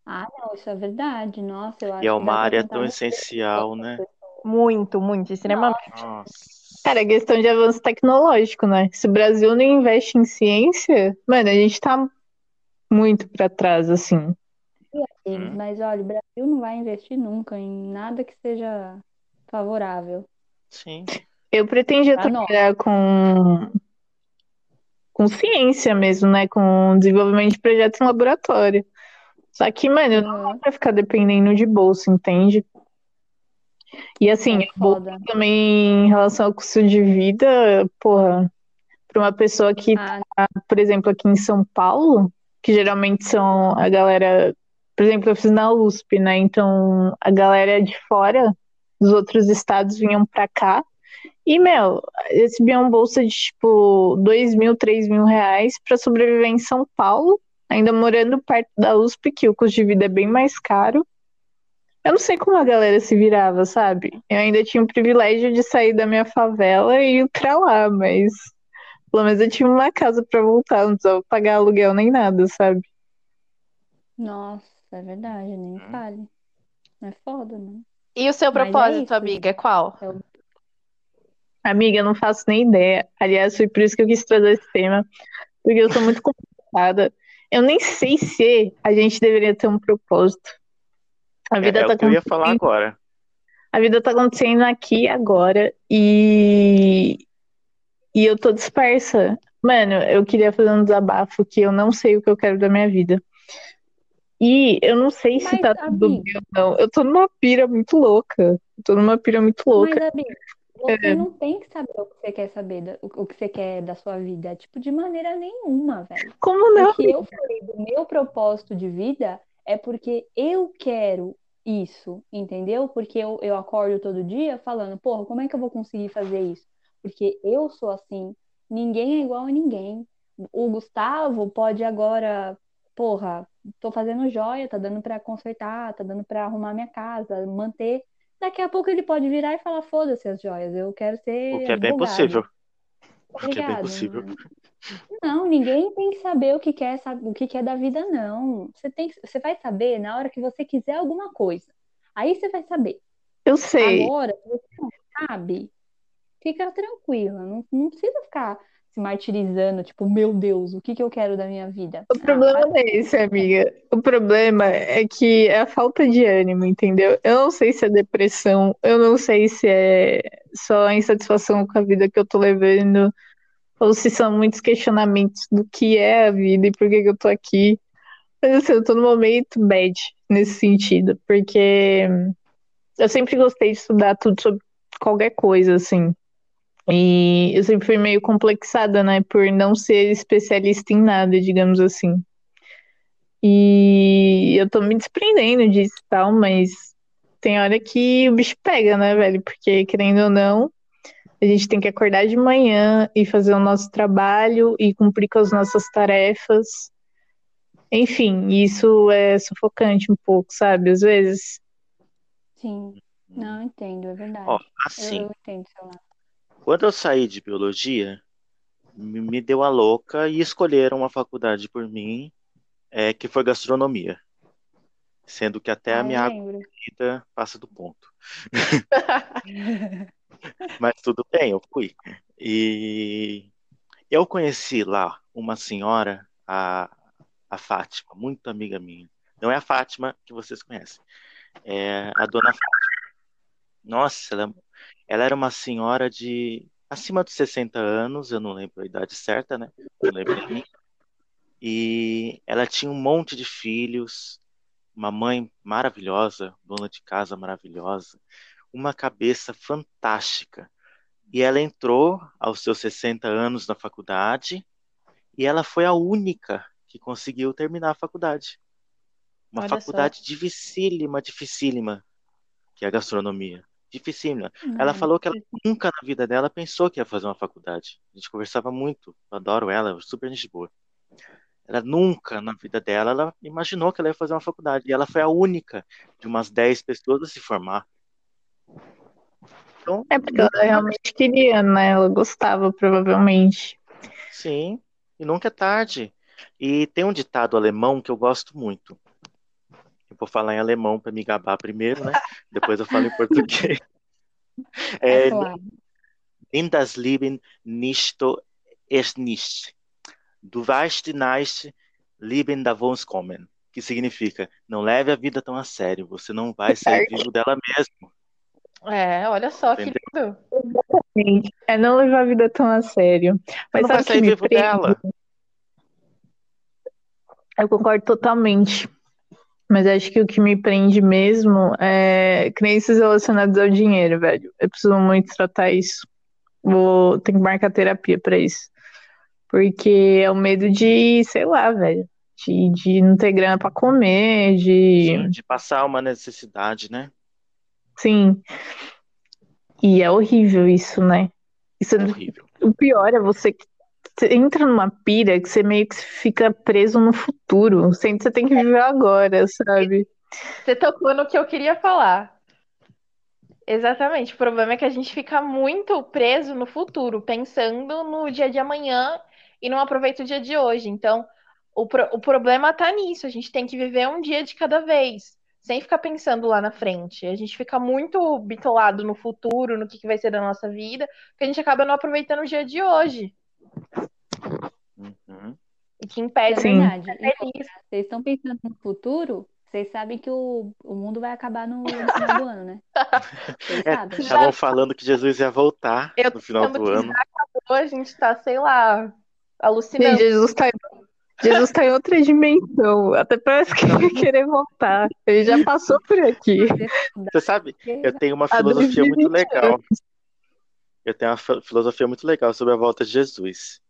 Ah, não, isso é verdade. Nossa, eu acho E é uma área tão essencial, né? Muito, muito, extremamente. Nossa. Cara, é questão de avanço tecnológico, né? Se o Brasil não investe em ciência, mano, a gente tá muito pra trás, assim. Hum. Mas olha, o Brasil não vai investir nunca em nada que seja favorável. Sim. Eu pretendia trabalhar com, com ciência mesmo, né? Com desenvolvimento de projetos em laboratório. Só que, mano, não dá pra ficar dependendo de bolsa, entende? E assim, É foda. também em relação ao custo de vida, porra, pra uma pessoa que Ah, por exemplo, aqui em São Paulo, que geralmente são a galera, por exemplo, eu fiz na USP, né? Então a galera de fora dos outros estados vinham pra cá e, meu, recebiam bolsa de tipo dois mil, três mil reais pra sobreviver em São Paulo ainda morando perto da USP, que o custo de vida é bem mais caro. Eu não sei como a galera se virava, sabe? Eu ainda tinha o privilégio de sair da minha favela e ir pra lá, mas pelo menos eu tinha uma casa pra voltar, não precisava pagar aluguel nem nada, sabe? Nossa, é verdade, nem Hum. fale. É foda, né? E o seu Mas é propósito, isso, amiga, é qual? Amiga, eu não faço nem ideia. Aliás, foi por isso que eu quis trazer esse tema, porque eu sou muito complicada. Eu nem sei se a gente deveria ter um propósito. A É, vida é tá o que eu ia falar acontecendo, agora. a vida tá acontecendo aqui e agora e e eu tô dispersa. Mano, eu queria fazer um desabafo que eu não sei o que eu quero da minha vida. E eu não sei se Mas, tá tudo amiga, bem ou não. Eu tô numa pira muito louca. Eu tô numa pira muito louca. mas, amiga, você É. não tem que saber o que você quer saber, da- o o que você quer da sua vida. Tipo, de maneira nenhuma, velho. Como não? O que eu falei do meu propósito de vida é porque eu quero isso, entendeu? Porque eu, eu acordo todo dia falando, porra, como é que eu vou conseguir fazer isso? Porque eu sou assim, ninguém é igual a ninguém. O Gustavo pode agora, porra, tô fazendo joia, tá dando pra consertar, tá dando pra arrumar minha casa, manter. Daqui a pouco ele pode virar e falar, foda-se as joias, eu quero O ser que é bem possível. Tá O que é bem possível. Não, ninguém tem que saber o que quer, sabe, o que quer da vida, não. Você tem, que- você vai saber na hora que você quiser alguma coisa. Aí você vai saber. Eu sei. Agora, se você não sabe, fica tranquila. Não, não precisa ficar se martirizando, tipo, meu Deus, o que que eu quero da minha vida? O Ah, problema não é esse, amiga. O problema é que é a falta de ânimo, entendeu? Eu não sei se é depressão, eu não sei se é só a insatisfação com a vida que eu tô levando, ou se são muitos questionamentos do que é a vida e por que que eu tô aqui. Mas assim, eu tô num momento bad nesse sentido, porque eu sempre gostei de estudar tudo sobre qualquer coisa, assim. E eu sempre fui meio complexada, né, por não ser especialista em nada, digamos assim. E eu tô me desprendendo disso e tal, mas tem hora que o bicho pega, né, velho? Porque, querendo ou não, a gente tem que acordar de manhã e fazer o nosso trabalho e cumprir com as nossas tarefas. Enfim, isso é sufocante um pouco, sabe? Às vezes. Sim, não entendo, é verdade. Eu, assim, eu entendo seu lado. Quando eu saí de biologia, me deu a louca e escolheram uma faculdade por mim, é, que foi gastronomia. Sendo que até Ah, a minha água vida passa do ponto. Mas tudo bem, eu fui. E eu conheci lá uma senhora, a, a Fátima, muito amiga minha. Não é a Fátima que vocês conhecem, é a dona Fátima. Nossa, ela, ela era uma senhora de acima de 60 anos, eu não lembro a idade certa, né? Não lembro de mim. E ela tinha um monte de filhos, uma mãe maravilhosa, dona de casa maravilhosa, uma cabeça fantástica. E ela entrou aos seus 60 anos na faculdade e ela foi a única que conseguiu terminar a faculdade. Uma Olha só. faculdade dificílima, dificílima, que é a gastronomia. Dificílima. Ela Não, falou que ela nunca na vida dela pensou que ia fazer uma faculdade. A gente conversava muito, eu adoro ela, super gente boa. Ela nunca na vida dela, ela imaginou que ela ia fazer uma faculdade. E ela foi a única de umas 10 pessoas a se formar. Então, É porque ela realmente queria, né? Ela gostava, provavelmente. sim, e nunca é tarde. E tem um ditado alemão que eu gosto muito. Vou falar em alemão para me gabar primeiro, né? Depois eu falo em português. é É, claro. Nimm das Leben nicht es nicht. Du weißt nicht, Leben davon kommen. Que significa, não leve a vida tão a sério, você não vai sair vivo dela mesmo. É, olha só que Entendeu? lindo. Gente, É não levar a vida tão a sério. Você Mas não vai que sair vivo prende? dela. Eu concordo totalmente. Mas acho que o que me prende mesmo é crenças relacionadas ao dinheiro, velho. Eu preciso muito tratar isso. Vou ter que marcar terapia pra isso. Porque é o medo de, sei lá, velho. De, de não ter grana pra comer, de. Sim, de passar uma necessidade, né? Sim. E é horrível isso, né? Isso É horrível. O pior é você você entra numa pira que você meio que fica preso no futuro, você tem que viver agora, sabe? Você tocou no que eu queria falar. Exatamente. O problema é que a gente fica muito preso no futuro, pensando no dia de amanhã e não aproveita o dia de hoje. Então, o, pro- o problema tá nisso. A gente tem que viver um dia de cada vez, sem ficar pensando lá na frente. A gente fica muito bitolado no futuro, no que, que vai ser da nossa vida, que a gente acaba não aproveitando o dia de hoje. Uhum. E que É impede Sim. verdade. E feliz. Vocês estão pensando no futuro? Vocês sabem que o, o mundo vai acabar no, no final do ano, né? Vocês É, sabem. estavam falando que Jesus ia voltar Eu no final do ano. já acabou, a gente tá, sei lá, alucinando. Jesus tá, Jesus tá em outra dimensão. Até parece que vai querer voltar. Ele já passou por aqui. Você sabe, eu tenho uma filosofia muito 2020 legal. Eu tenho uma fi- filosofia muito legal sobre a volta de Jesus.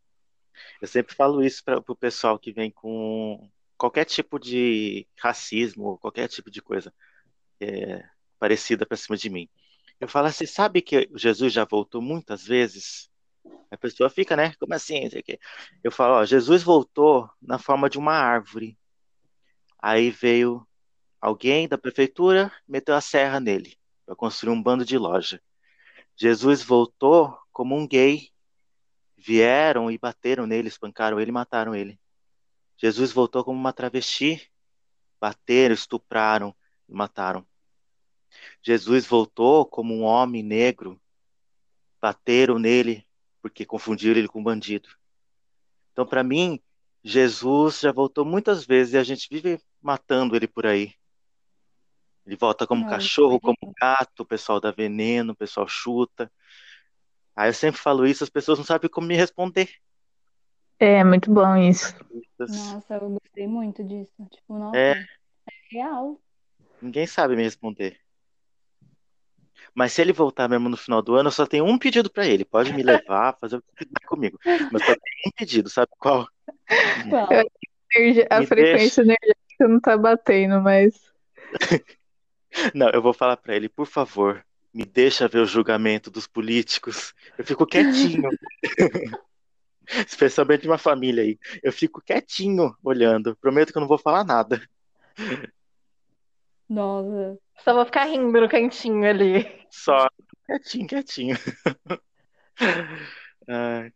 Eu sempre falo isso para o pessoal que vem com qualquer tipo de racismo, qualquer tipo de coisa é, parecida para cima de mim. Eu falo assim, sabe que Jesus já voltou muitas vezes? A pessoa fica, né? Como assim? Eu falo, ó, Jesus voltou na forma de uma árvore. Aí veio alguém da prefeitura, meteu a serra nele para construir um bando de loja. Jesus voltou como um gay. Vieram e bateram nele, espancaram ele mataram ele. Jesus voltou como uma travesti. Bateram, estupraram e mataram. Jesus voltou como um homem negro. Bateram nele porque confundiram ele com um bandido. Então, para mim, Jesus já voltou muitas vezes e a gente vive matando ele por aí. Ele volta como Não, cachorro, como gato, o pessoal dá veneno, o pessoal chuta. Aí eu sempre falo isso, as pessoas não sabem como me responder. É, muito bom isso. Nossa, eu gostei muito disso. Tipo, nossa, É. é real. Ninguém sabe me responder. Mas se ele voltar mesmo no final do ano, eu só tenho um pedido pra ele. Pode me levar, fazer o que quiser comigo. Mas só tem um pedido, sabe qual? Qual? Energia- A frequência energética não tá batendo, mas. Não, eu vou falar pra ele, por favor, me deixa ver o julgamento dos políticos. Eu fico quietinho. Especialmente uma família aí. Eu fico quietinho olhando. Prometo que eu não vou falar nada. Nossa. Só vou ficar rindo no cantinho ali. Só quietinho, quietinho. Ai.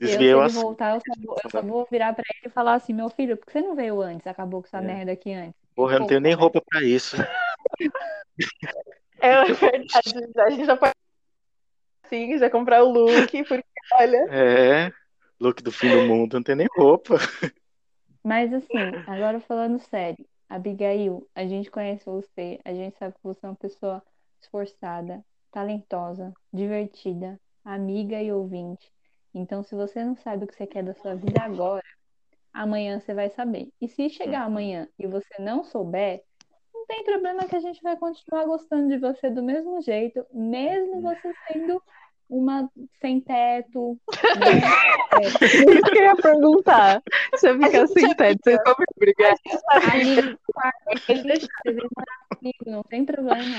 Eu, se Desviei o ele assunto. voltar, eu só, vou, eu só vou virar pra ele e falar assim, meu filho, por que você não veio antes? Acabou com essa É. merda aqui antes. Porra, eu não tenho nem roupa pra isso. É verdade. A gente já pode sim, já comprar o look, porque olha. É, look do fim do mundo, não tem nem roupa. Mas assim, agora falando sério, Abigail, a gente conhece você, a gente sabe que você é uma pessoa esforçada, talentosa, divertida, amiga e ouvinte. Então, se você não sabe o que você quer da sua vida agora, amanhã você vai saber. E se chegar amanhã e você não souber, não tem problema que a gente vai continuar gostando de você do mesmo jeito, mesmo você sendo uma sem teto, né? Isso que eu ia perguntar. Se eu ficar sem teto, vocês vão me brigar. Você não tem problema.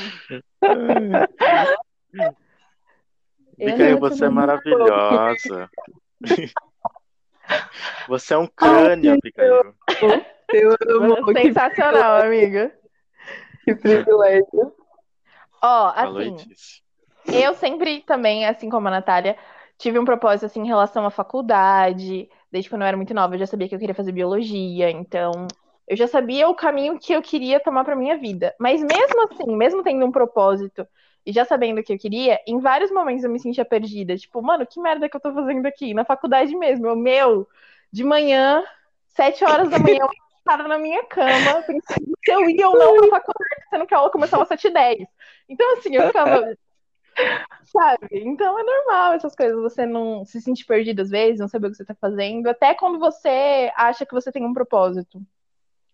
Te você é maravilhosa. Você é um crânio, Abigail. Eu amo, que, Sensacional, amiga. que privilégio. Ó, assim, eu sempre também, assim como a Natália, tive um propósito assim em relação à faculdade. Desde quando eu era muito nova, eu já sabia que eu queria fazer biologia, então eu já sabia o caminho que eu queria tomar para minha vida. Mas mesmo assim, mesmo tendo um propósito e já sabendo o que eu queria, em vários momentos eu me sentia perdida. Tipo, mano, que merda que eu tô fazendo aqui? Na faculdade mesmo. Eu, meu, de manhã, sete horas da manhã, eu estava na minha cama, pensando se eu ia ou não pra faculdade, sendo que a aula começava às 7h10. Então, assim, eu ficava. Sabe? Então é normal essas coisas, você não se sentir perdido às vezes, não saber o que você tá fazendo, até quando você acha que você tem um propósito.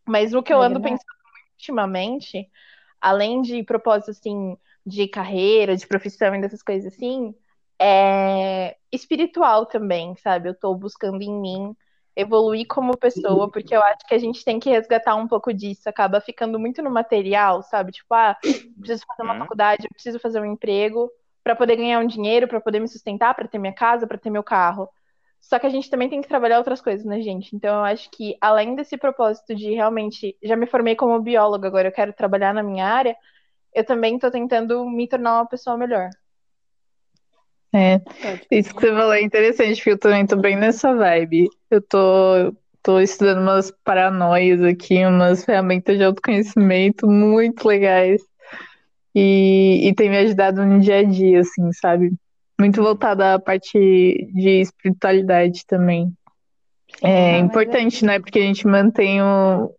Mas o que eu É ando verdade. pensando ultimamente, além de propósito assim, de carreira, de profissão e dessas coisas assim, é espiritual também, sabe? Eu tô buscando em mim evoluir como pessoa, porque eu acho que a gente tem que resgatar um pouco disso, acaba ficando muito no material, sabe? Tipo, ah, preciso fazer uma Uhum. faculdade, preciso fazer um emprego para poder ganhar um dinheiro, para poder me sustentar, para ter minha casa, para ter meu carro. Só que a gente também tem que trabalhar outras coisas, né, gente? Então eu acho que além desse propósito de realmente já me formei como bióloga, agora eu quero trabalhar na minha área, eu também estou tentando me tornar uma pessoa melhor. É, isso que você falou é interessante, porque eu também tô bem nessa vibe. Eu tô, tô estudando umas paranoias aqui, umas ferramentas de autoconhecimento muito legais. E, e tem me ajudado no dia a dia, assim, sabe? Muito voltada à parte de espiritualidade também. É ah, importante, é... né? Porque a gente mantém o,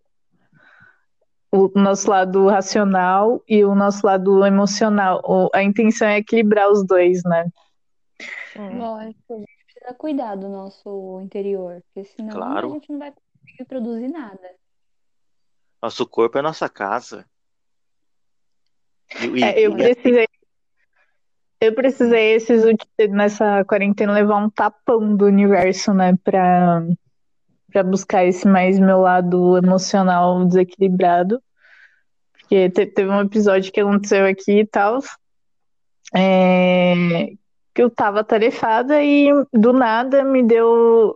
o nosso lado racional e o nosso lado emocional. O, a intenção é equilibrar os dois, né? Lógico, a gente precisa cuidar do nosso interior, porque senão Claro. a gente não vai conseguir produzir nada. Nosso corpo é nossa casa. E, É, eu e- precisei, eu precisei esses nessa quarentena levar um tapão do universo, né, pra, pra buscar esse mais meu lado emocional desequilibrado. Porque te- teve um episódio que aconteceu aqui e tal, é, que eu tava tarefada e do nada me deu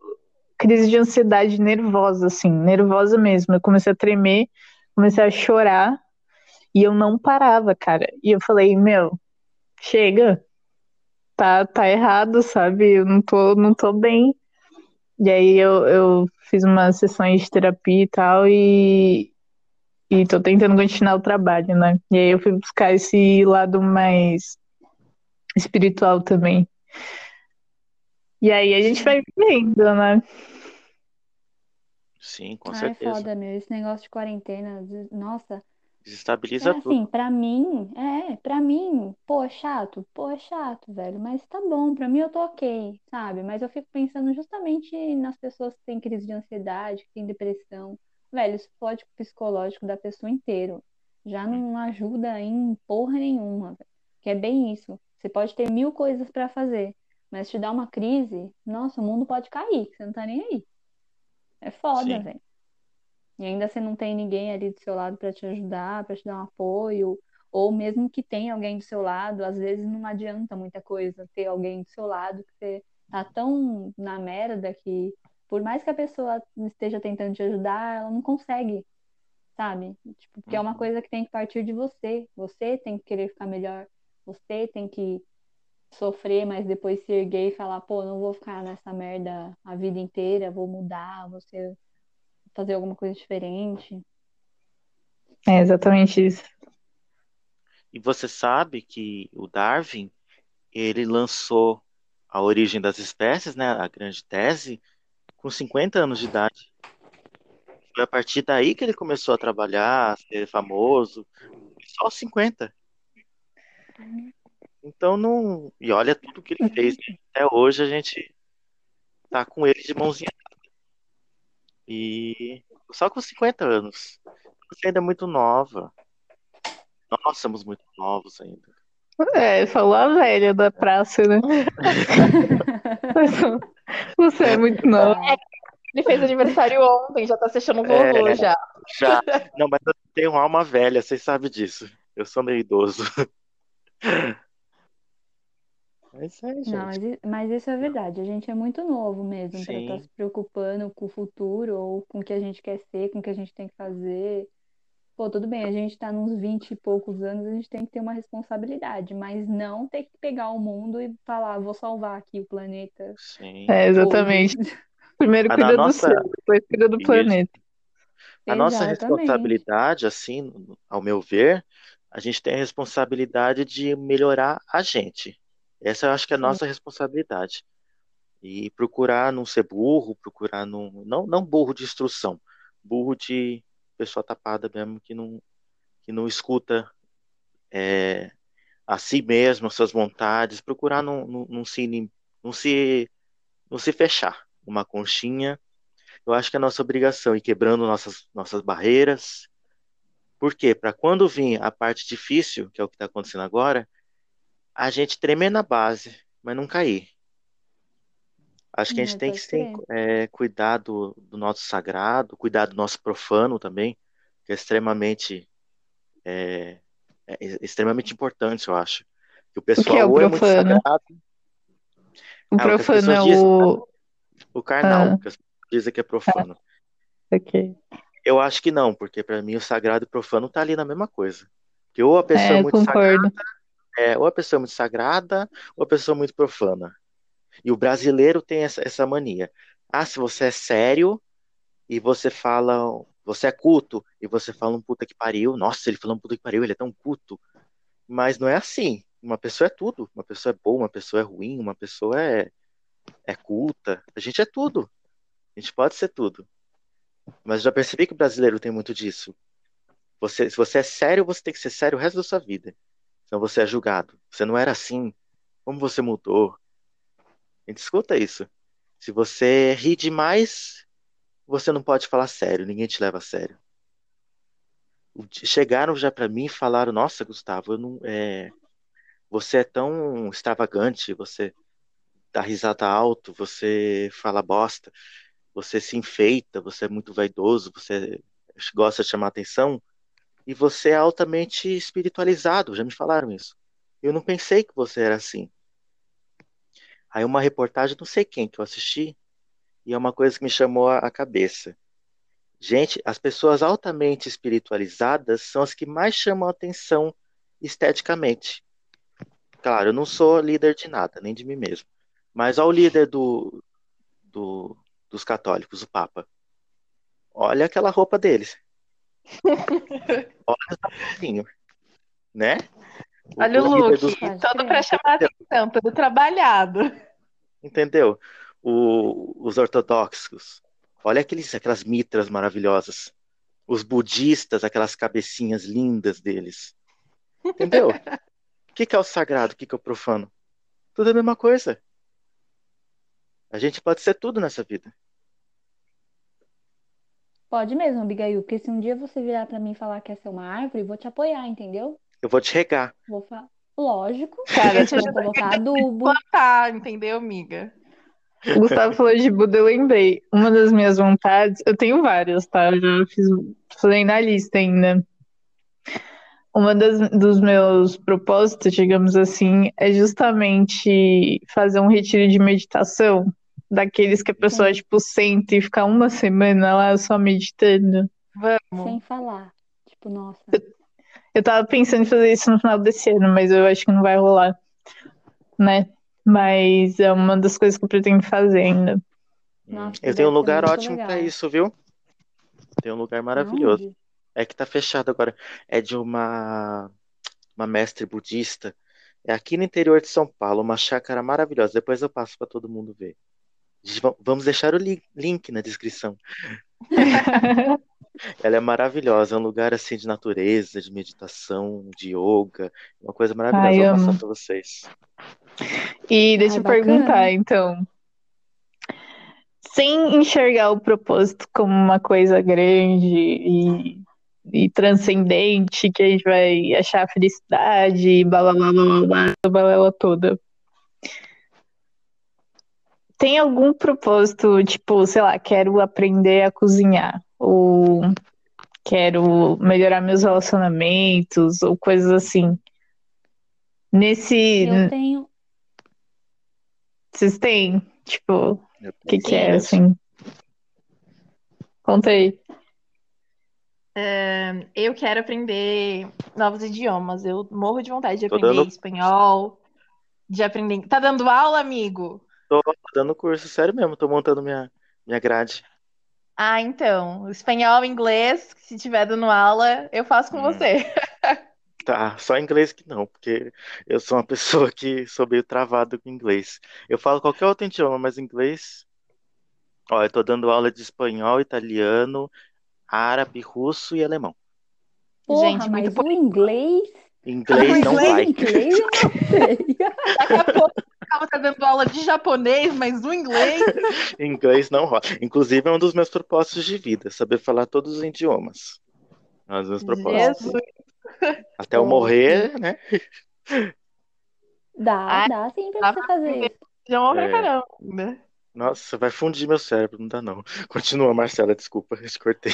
crise de ansiedade nervosa, assim, nervosa mesmo. Eu comecei a tremer, comecei a chorar e eu não parava, cara. E eu falei, meu, chega, tá, tá errado, sabe? Eu não tô, não tô bem. E aí eu, eu fiz umas sessões de terapia e tal e, e tô tentando continuar o trabalho, né? E aí eu fui buscar esse lado mais espiritual também. E aí a gente vai vendo, né? Sim, com Ai, certeza. foda, meu. Esse negócio de quarentena, nossa. Desestabiliza É tudo. assim, pra mim, é, pra mim, pô, é chato, pô, é chato, velho, mas tá bom, pra mim eu tô ok, sabe? Mas eu fico pensando justamente nas pessoas que têm crise de ansiedade, que têm depressão. Velho, isso pode psicológico da pessoa inteiro. Já não ajuda em porra nenhuma, velho. Que é bem isso. Você pode ter mil coisas pra fazer, mas te dá uma crise, nossa, o mundo pode cair, você não tá nem aí. É foda, velho. E ainda você não tem ninguém ali do seu lado pra te ajudar, pra te dar um apoio, ou mesmo que tenha alguém do seu lado, às vezes não adianta muita coisa ter alguém do seu lado que você tá tão na merda que por mais que a pessoa esteja tentando te ajudar, ela não consegue, sabe? Tipo, porque é uma Uhum. coisa que tem que partir de você. Você tem que querer ficar melhor. Você tem que sofrer, mas depois se erguer e falar, pô, não vou ficar nessa merda a vida inteira, vou mudar, vou ser- fazer alguma coisa diferente. É exatamente isso. E você sabe que o Darwin, ele lançou a origem das espécies, né, a grande tese, com 50 anos de idade. Foi a partir daí que ele começou a trabalhar, a ser famoso, só aos 50. Então não. E olha tudo que ele fez. né? Até hoje a gente tá com ele de mãozinha. E só com 50 anos. Você ainda é muito nova. Nós somos muito novos ainda. É, falou a velha da praça, né? Você é muito nova. Ele fez aniversário ontem, já tá se achando vovô É. já. Já. Não, mas eu tenho alma velha, vocês sabem disso. Eu sou meio idoso. Mas é, gente. Não, mas, isso é verdade. A gente é muito novo mesmo para estar Sim. se preocupando com o futuro ou com o que a gente quer ser, com o que a gente tem que fazer. Pô, tudo bem, a gente tá nos 20 e poucos anos, a gente tem que ter uma responsabilidade, mas não ter que pegar o mundo e falar, vou salvar aqui o planeta Sim. É, exatamente. hoje. Primeiro cuida do nossa- seu, depois cuida do Isso. planeta. A nossa Exatamente. responsabilidade, assim, ao meu ver, a gente tem a responsabilidade de melhorar a gente. Essa eu acho que é a Sim. nossa responsabilidade. E procurar não ser burro, procurar não, não, não burro de instrução, burro de pessoa tapada mesmo que não, que não escuta é, a si mesmo, as suas vontades, procurar não, não, se, não se, não se fechar. Uma conchinha eu acho que é nossa obrigação ir quebrando nossas, nossas barreiras. Por quê? Para quando vir a parte difícil, que é o que está acontecendo agora, a gente tremer na base, mas não cair. Acho que a gente É, tem que pode sim, crer. é, cuidar do, do nosso sagrado, cuidar do nosso profano também, que é extremamente, é, é extremamente importante, eu acho. Que o O que é pessoal o é muito sagrado, O Ah, o que profano é pessoas dizem, o. O carnal, Ah. que as pessoas dizem que é profano. Ok. Eu acho que não, porque pra mim o sagrado e o profano tá ali na mesma coisa. Porque ou a pessoa é, É, muito sagrada, concordo. é, ou a pessoa é muito sagrada, ou a pessoa é muito profana. E o brasileiro tem essa, essa mania. Ah, se você é sério e você fala, você é culto e você fala um puta que pariu, nossa, ele falou um puta que pariu, ele é tão culto. Mas não é assim. Uma pessoa é tudo. Uma pessoa é boa, uma pessoa é ruim, uma pessoa é, é culta. A gente é tudo. A gente pode ser tudo. Mas já percebi que o brasileiro tem muito disso. Você, se você é sério, você tem que ser sério o resto da sua vida. Senão você é julgado. Você não era assim. Como você mudou? Gente escuta isso. Se você ri demais, você não pode falar sério. Ninguém te leva a sério. Chegaram já pra mim e falaram: Nossa, Gustavo, eu não, é, você é tão extravagante. Você dá risada alto. Você fala bosta. Você se enfeita. Você é muito vaidoso. Você gosta de chamar atenção. E você é altamente espiritualizado. Já me falaram isso. Eu não pensei que você era assim. Aí uma reportagem, não sei quem que eu assisti, e é uma coisa que me chamou a cabeça. Gente, as pessoas altamente espiritualizadas são as que mais chamam a atenção esteticamente. Claro, eu não sou líder de nada, nem de mim mesmo. Mas olha o líder do, do- dos católicos, o Papa. Olha aquela roupa deles. Olha o sapatinho, né? Olha o líder look, dos- todo pra chamar atenção, todo trabalhado. Entendeu? O- os ortodoxos. Olha aqueles, aquelas mitras maravilhosas. Os budistas, aquelas cabecinhas lindas deles. Entendeu? O que que é o sagrado? O que que é o profano? Tudo é a mesma coisa. A gente pode ser tudo nessa vida. Pode mesmo, Abigail, porque se um dia você virar pra mim e falar que essa é uma árvore, eu vou te apoiar, entendeu? Eu vou te regar. Vou falar. Lógico. Cara, Vou colocar adubo. Plantar, entendeu, amiga? O Gustavo falou de Buda, eu lembrei. Uma das minhas vontades, eu tenho várias, tá? Eu já fiz, falei na lista ainda. Uma das, dos meus propósitos, digamos assim, é justamente fazer um retiro de meditação, daqueles que a pessoa, Sim. tipo, senta e fica uma semana lá só meditando. Vamos. Sem falar. Tipo, nossa. Eu tava pensando em fazer isso no final desse ano, mas eu acho que não vai rolar, né? Mas é uma das coisas que eu pretendo fazer ainda. Nossa, Eu tenho um lugar ótimo legal. para isso, viu? Tem um lugar maravilhoso. Aonde? É que tá fechado agora. É de uma uma mestre budista. É aqui no interior de São Paulo, uma chácara maravilhosa. Depois eu passo para todo mundo ver. Vamos deixar o li- link na descrição. Ela é maravilhosa, é um lugar assim de natureza, de meditação, de yoga, uma coisa maravilhosa. Ai, Vou passar para vocês. E deixa Ai, eu bacana. perguntar, então. Sem enxergar o propósito como uma coisa grande e, e transcendente, que a gente vai achar felicidade, e blá blá blá blá blá, blá, toda. Tem algum propósito, tipo, sei lá, quero aprender a cozinhar, ou quero melhorar meus relacionamentos, ou coisas assim. Nesse. Eu tenho. Vocês têm? Tipo, o que que é, assim? Conta aí. É, Eu quero aprender novos idiomas. Eu morro de vontade de Tô aprender dando- espanhol, de aprender. Tá dando aula, amigo? Tô dando curso, sério mesmo, tô montando minha, minha grade. Ah, então. Espanhol, inglês, se tiver dando aula, eu faço com Hum. você. Tá, só inglês que não, porque eu sou uma pessoa que sou meio travado com inglês. Eu falo qualquer outro idioma, mas inglês. Ó, eu tô dando aula de espanhol, italiano, árabe, russo e alemão. Porra, Gente, muito mas o inglês. Inglês o não inglês, vai. inglês eu não sei. Daqui a pouco tá dando aula de japonês, mas o inglês. Inglês não rola. Inclusive, é um dos meus propósitos de vida, saber falar todos os idiomas. É um dos meus propósitos. Jesus. Até eu morrer, né? Dá, Ai, dá sim pra dá você fazer. Idioma pra É. caramba. né? Nossa, vai fundir meu cérebro, não dá não. Continua, Marcela, desculpa, eu te cortei.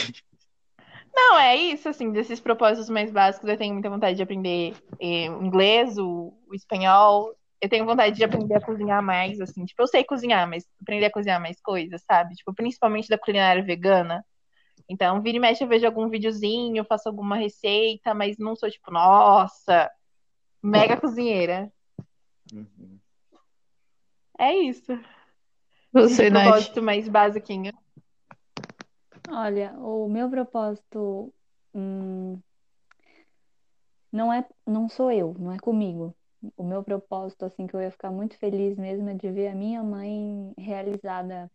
Não, é isso, assim, desses propósitos mais básicos, eu tenho muita vontade de aprender eh, o inglês, o, o espanhol, eu tenho vontade de aprender a cozinhar mais, assim. Tipo, eu sei cozinhar, mas aprender a cozinhar mais coisas, sabe? Tipo, principalmente da culinária vegana. Então, vira e mexe, eu vejo algum videozinho, faço alguma receita, mas não sou tipo, nossa, mega cozinheira. Uhum. É isso. Você, Esse Nath? propósito mais basiquinho. Olha, o meu propósito hum, não é, não sou eu, não é comigo. O meu propósito, assim, que eu ia ficar muito feliz mesmo é de ver a minha mãe realizada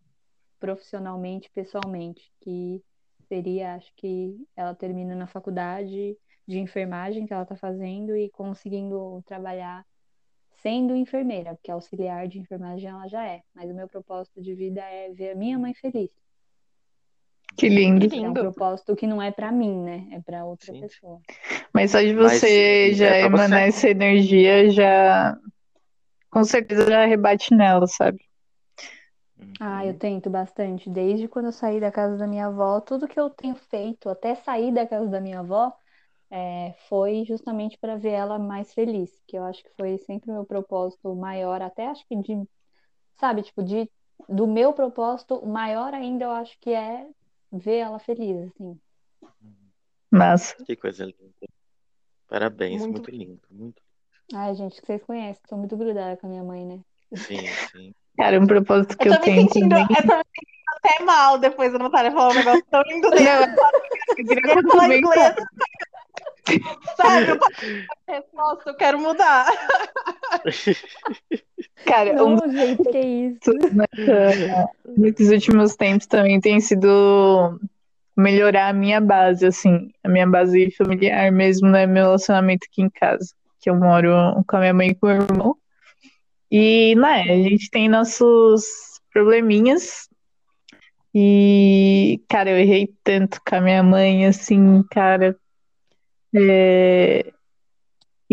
profissionalmente, pessoalmente, que seria, acho que ela termina na faculdade de enfermagem que ela está fazendo e conseguindo trabalhar sendo enfermeira, porque auxiliar de enfermagem ela já é. Mas o meu propósito de vida é ver a minha mãe feliz. Que lindo. Que É um lindo. propósito que não é para mim, né? É para outra Sim. pessoa. Mas só de Mas, você é já você. emanar essa energia, já. Com certeza já rebate nela, sabe? Ah, Uhum. eu tento bastante. Desde quando eu saí da casa da minha avó, tudo que eu tenho feito, até sair da casa da minha avó, é, foi justamente para ver ela mais feliz. Que eu acho que foi sempre o meu propósito maior, até acho que de, sabe, tipo, de, do meu propósito, o maior ainda eu acho que é ver ela feliz, assim. Massa. Que coisa linda. Parabéns, Muito- muito, lindo. Muito Ai, gente, que vocês conhecem, sou muito grudada com a minha mãe, né? Sim, sim. Cara, um propósito que Eu eu, tô me tenho sentindo, também. eu tô me sentindo até mal depois da Natália falar um negócio tão lindo dele. Não, eu queria Ele falar inglês. Sabe? Eu resposta, eu quero mudar. Cara, um Não, gente, que isso? nessa- nesses últimos tempos também tem sido melhorar a minha base, assim, a minha base familiar mesmo, né? Meu relacionamento aqui em casa, que eu moro com a minha mãe e com o meu irmão. E, né, a gente tem nossos probleminhas. E, cara, eu errei tanto com a minha mãe, assim, cara. É,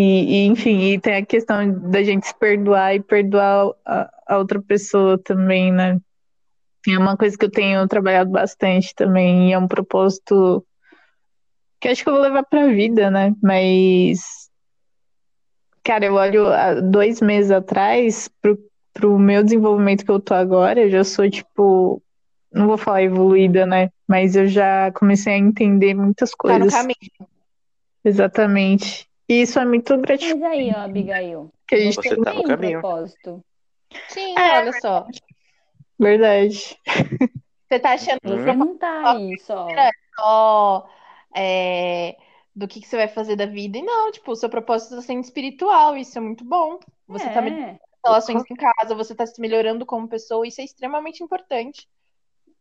E, e, enfim, e tem a questão da gente se perdoar e perdoar a, a outra pessoa também, né? É uma coisa que eu tenho trabalhado bastante também, e é um propósito que acho que eu vou levar pra vida, né? Mas, cara, eu olho dois meses atrás pro, pro meu desenvolvimento que eu tô agora, eu já sou, tipo, não vou falar evoluída, né? Mas eu já comecei a entender muitas Tá no coisas. caminho. Exatamente. E isso é muito Mas gratificante, aí, ó, Abigail, que a gente você Você tá tem no um caminho. propósito. Sim, É. olha só. Verdade. Você tá achando que. Você não tá aí só. só é, do que, que você vai fazer da vida. E não, tipo, o seu propósito está sendo espiritual, isso é muito bom. Você tá melhorando É, as relações em casa, você tá se melhorando como pessoa, isso é extremamente importante.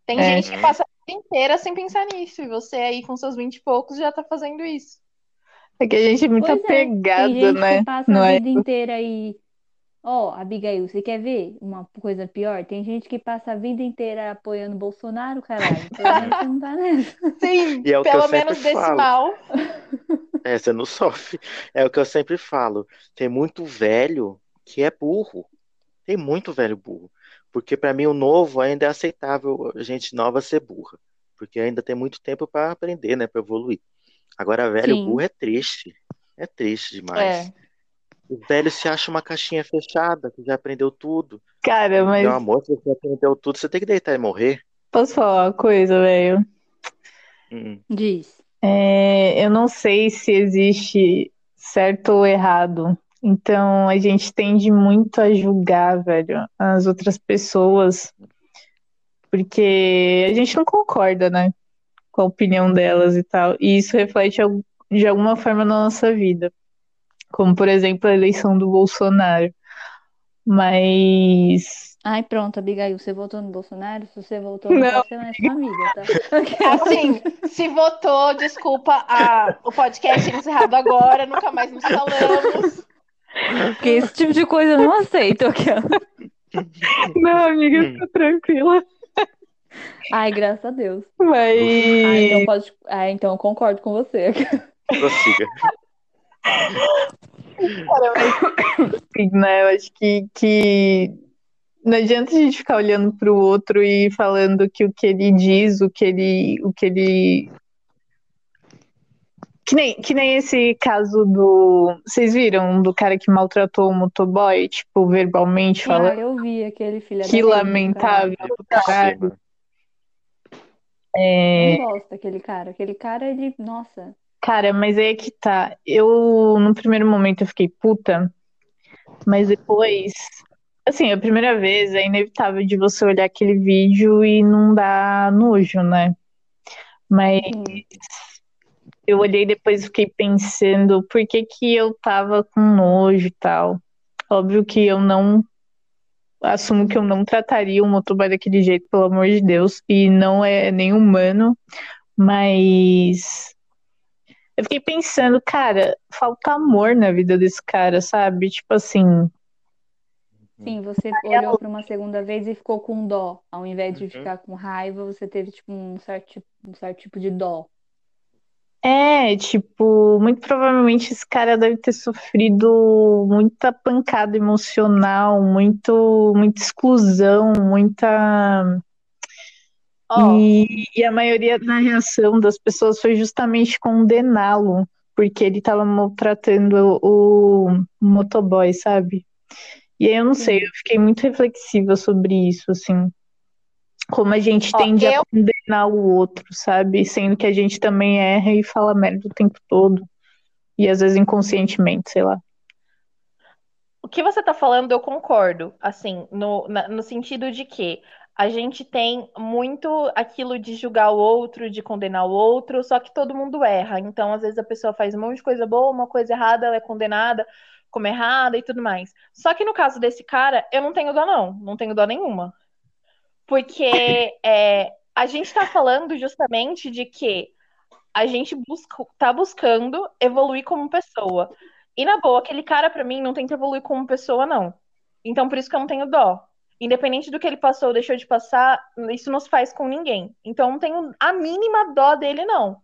Tem É. gente que passa a vida inteira sem pensar nisso, e você aí com seus 20 e poucos já tá fazendo isso. É que a gente é muito pois é. apegado, Tem gente né? que passa Não a é? vida inteira aí. Ó, Abigail, você quer ver uma coisa pior? Tem gente que passa a vida inteira apoiando Bolsonaro, caralho. Pelo menos você não tá nessa. Sim, E é o que eu pelo menos desse falo. mal. É, você não sofre. É o que eu sempre falo. Tem muito velho que é burro. Tem muito velho burro. Porque para mim o novo ainda é aceitável a gente nova ser burra. Porque ainda tem muito tempo para aprender, né? Para evoluir. Agora, velho Sim. burro é triste. É triste demais. É. O velho se acha uma caixinha fechada, que já aprendeu tudo. Cara, mas Meu amor, se você aprendeu tudo, você tem que deitar e morrer. posso falar uma coisa, velho? Hum. Diz. É, eu não sei se existe certo ou errado. Então a gente tende muito a julgar, velho, as outras pessoas, porque a gente não concorda, né, com a opinião delas e tal. E isso reflete de alguma forma na nossa vida. Como, por exemplo, a eleição do Bolsonaro. Mas Ai, pronto, Abigail, você votou no Bolsonaro? Se você votou, não, Não. pode ser mais sua amiga, tá? Assim, se votou, desculpa, a, o podcast é encerrado agora, nunca mais nos falamos. Porque esse tipo de coisa eu não aceito. aquela. não, amiga, fica tranquila. Ai, graças a Deus. Mas Ah, então pode. Ah, então eu concordo com você. Prossiga. Sim, né? Eu acho que, que não adianta a gente ficar olhando para o outro e falando que o que ele diz, o que ele, o que ele Que nem, que nem esse caso do. Vocês viram? Do cara que maltratou o motoboy, tipo, verbalmente Ah, falando. eu vi aquele filho Que lamentável caralho. É, Não gosto daquele cara. Aquele cara, ele. Nossa. cara, mas aí é que tá. Eu, no primeiro momento, eu fiquei puta, mas depois. Assim, a primeira vez é inevitável de você olhar aquele vídeo e não dar nojo, né? Mas Sim. eu olhei depois e fiquei pensando por que que eu tava com nojo e tal. Óbvio que eu não assumo que eu não trataria um motoboy daquele jeito, pelo amor de Deus, e não é nem humano, mas eu fiquei pensando, cara, falta amor na vida desse cara, sabe? Tipo assim, Sim, você olhou para uma segunda vez e ficou com dó. Ao invés de Uhum. ficar com raiva, você teve tipo um certo, tipo- um certo tipo de dó. É, tipo, muito provavelmente esse cara deve ter sofrido muita pancada emocional, muito, muita exclusão, muita Ó, E, e a maioria da reação das pessoas foi justamente condená-lo, porque ele estava maltratando o, o motoboy, sabe? E aí eu não sei, eu fiquei muito reflexiva sobre isso, assim. Como a gente Ó, tende a eu- condenar o outro, sabe? Sendo que a gente também erra e fala merda o tempo todo. E às vezes inconscientemente, sei lá. O que você tá falando, eu concordo, assim, no, na- no sentido de que a gente tem muito aquilo de julgar o outro, de condenar o outro, só que todo mundo erra. Então, às vezes, a pessoa faz um monte de coisa boa, uma coisa errada, ela é condenada como errada e tudo mais. Só que no caso desse cara, eu não tenho dó, não. Não tenho dó nenhuma. Porque é, a gente tá falando justamente de que a gente busca, tá buscando evoluir como pessoa. E na boa, aquele cara pra mim não tem que evoluir como pessoa, não. Então por isso que eu não tenho dó. Independente do que ele passou ou deixou de passar, isso não se faz com ninguém. Então não tenho a mínima dó dele, não.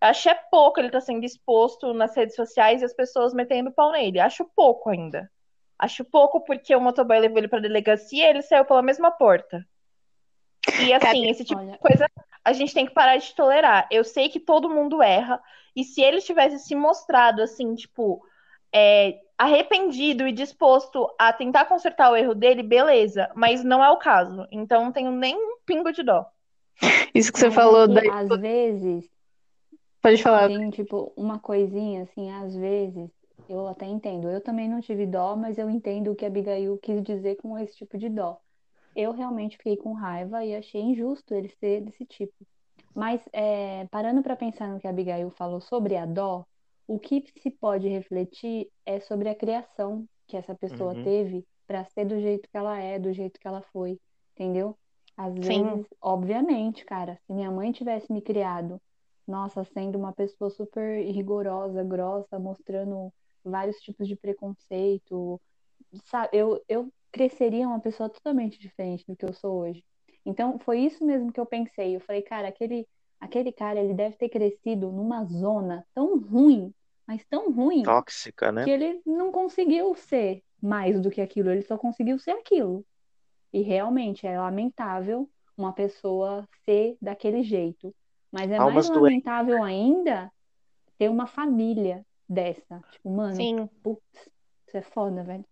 Eu acho é pouco ele tá sendo exposto nas redes sociais e as pessoas metendo pau nele. Acho pouco ainda. Acho pouco porque o motoboy levou ele pra delegacia e ele saiu pela mesma porta. E assim, esse tipo Olha, de coisa a gente tem que parar de tolerar. Eu sei que todo mundo erra, e se ele tivesse se mostrado assim, tipo, é, arrependido e disposto a tentar consertar o erro dele, beleza, mas não é o caso. Então não tenho nem um pingo de dó. Isso que você mas é falou que, daí. às vezes Pode falar. tem tipo uma coisinha assim, às vezes eu até entendo. Eu também não tive dó, mas eu entendo o que a Abigail quis dizer com esse tipo de dó. Eu realmente fiquei com raiva e achei injusto ele ser desse tipo. Mas é, parando para pensar no que a Abigail falou sobre a dó, o que se pode refletir é sobre a criação que essa pessoa Uhum. teve para ser do jeito que ela é, do jeito que ela foi, entendeu? Às Sim. vezes, obviamente, cara, se minha mãe tivesse me criado, nossa, sendo uma pessoa super rigorosa, grossa, mostrando vários tipos de preconceito, sabe? Eu, eu cresceria uma pessoa totalmente diferente do que eu sou hoje. Então, foi isso mesmo que eu pensei. Eu falei, cara, aquele, aquele cara, ele deve ter crescido numa zona tão ruim, mas tão ruim, Tóxica, né? que ele não conseguiu ser mais do que aquilo, ele só conseguiu ser aquilo. E realmente é lamentável uma pessoa ser daquele jeito. Mas é Almas mais doentes. lamentável ainda ter uma família dessa. Tipo, mano, Sim. putz, isso é foda, velho.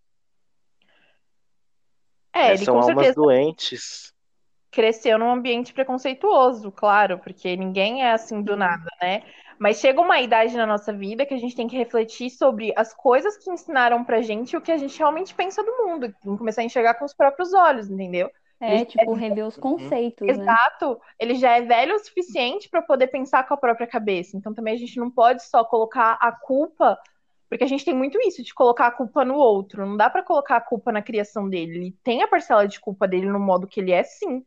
É, ele São com almas certeza doentes. cresceu num ambiente preconceituoso, claro, porque ninguém é assim do Sim. nada, né? Mas chega uma idade na nossa vida que a gente tem que refletir sobre as coisas que ensinaram pra gente e o que a gente realmente pensa do mundo. Tem que começar a enxergar com os próprios olhos, entendeu? É, Ele- tipo, rever os conceitos, né? Exato, ele já é velho o suficiente para poder pensar com a própria cabeça. Então também a gente não pode só colocar a culpa, porque a gente tem muito isso de colocar a culpa no outro. Não dá para colocar a culpa na criação dele. Ele tem a parcela de culpa dele no modo que ele é, sim.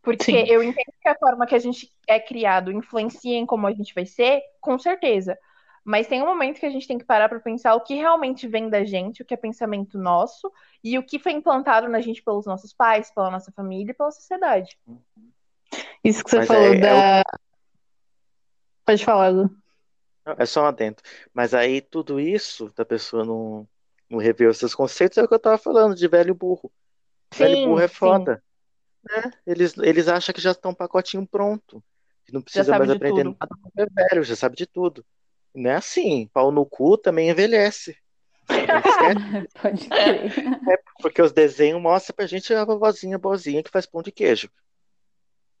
Porque Sim. eu entendo que a forma que a gente é criado influencia em como a gente vai ser, com certeza. Mas tem um momento que a gente tem que parar para pensar o que realmente vem da gente, o que é pensamento nosso e o que foi implantado na gente pelos nossos pais, pela nossa família e pela sociedade. Isso que você Mas falou é- é da. Pode falar, Lu. É só um adendo. Mas aí tudo isso da pessoa não, não rever os seus conceitos é o que eu tava falando, de velho burro. Velho Sim, burro é foda. né? Eles, eles acham que já estão um pacotinho pronto. Que não precisa mais de aprender tudo. nada, é velho, já sabe de tudo. Não é assim. Pau no cu também envelhece. Pode crer. É porque os desenhos mostram pra gente a vovozinha boazinha que faz pão de queijo.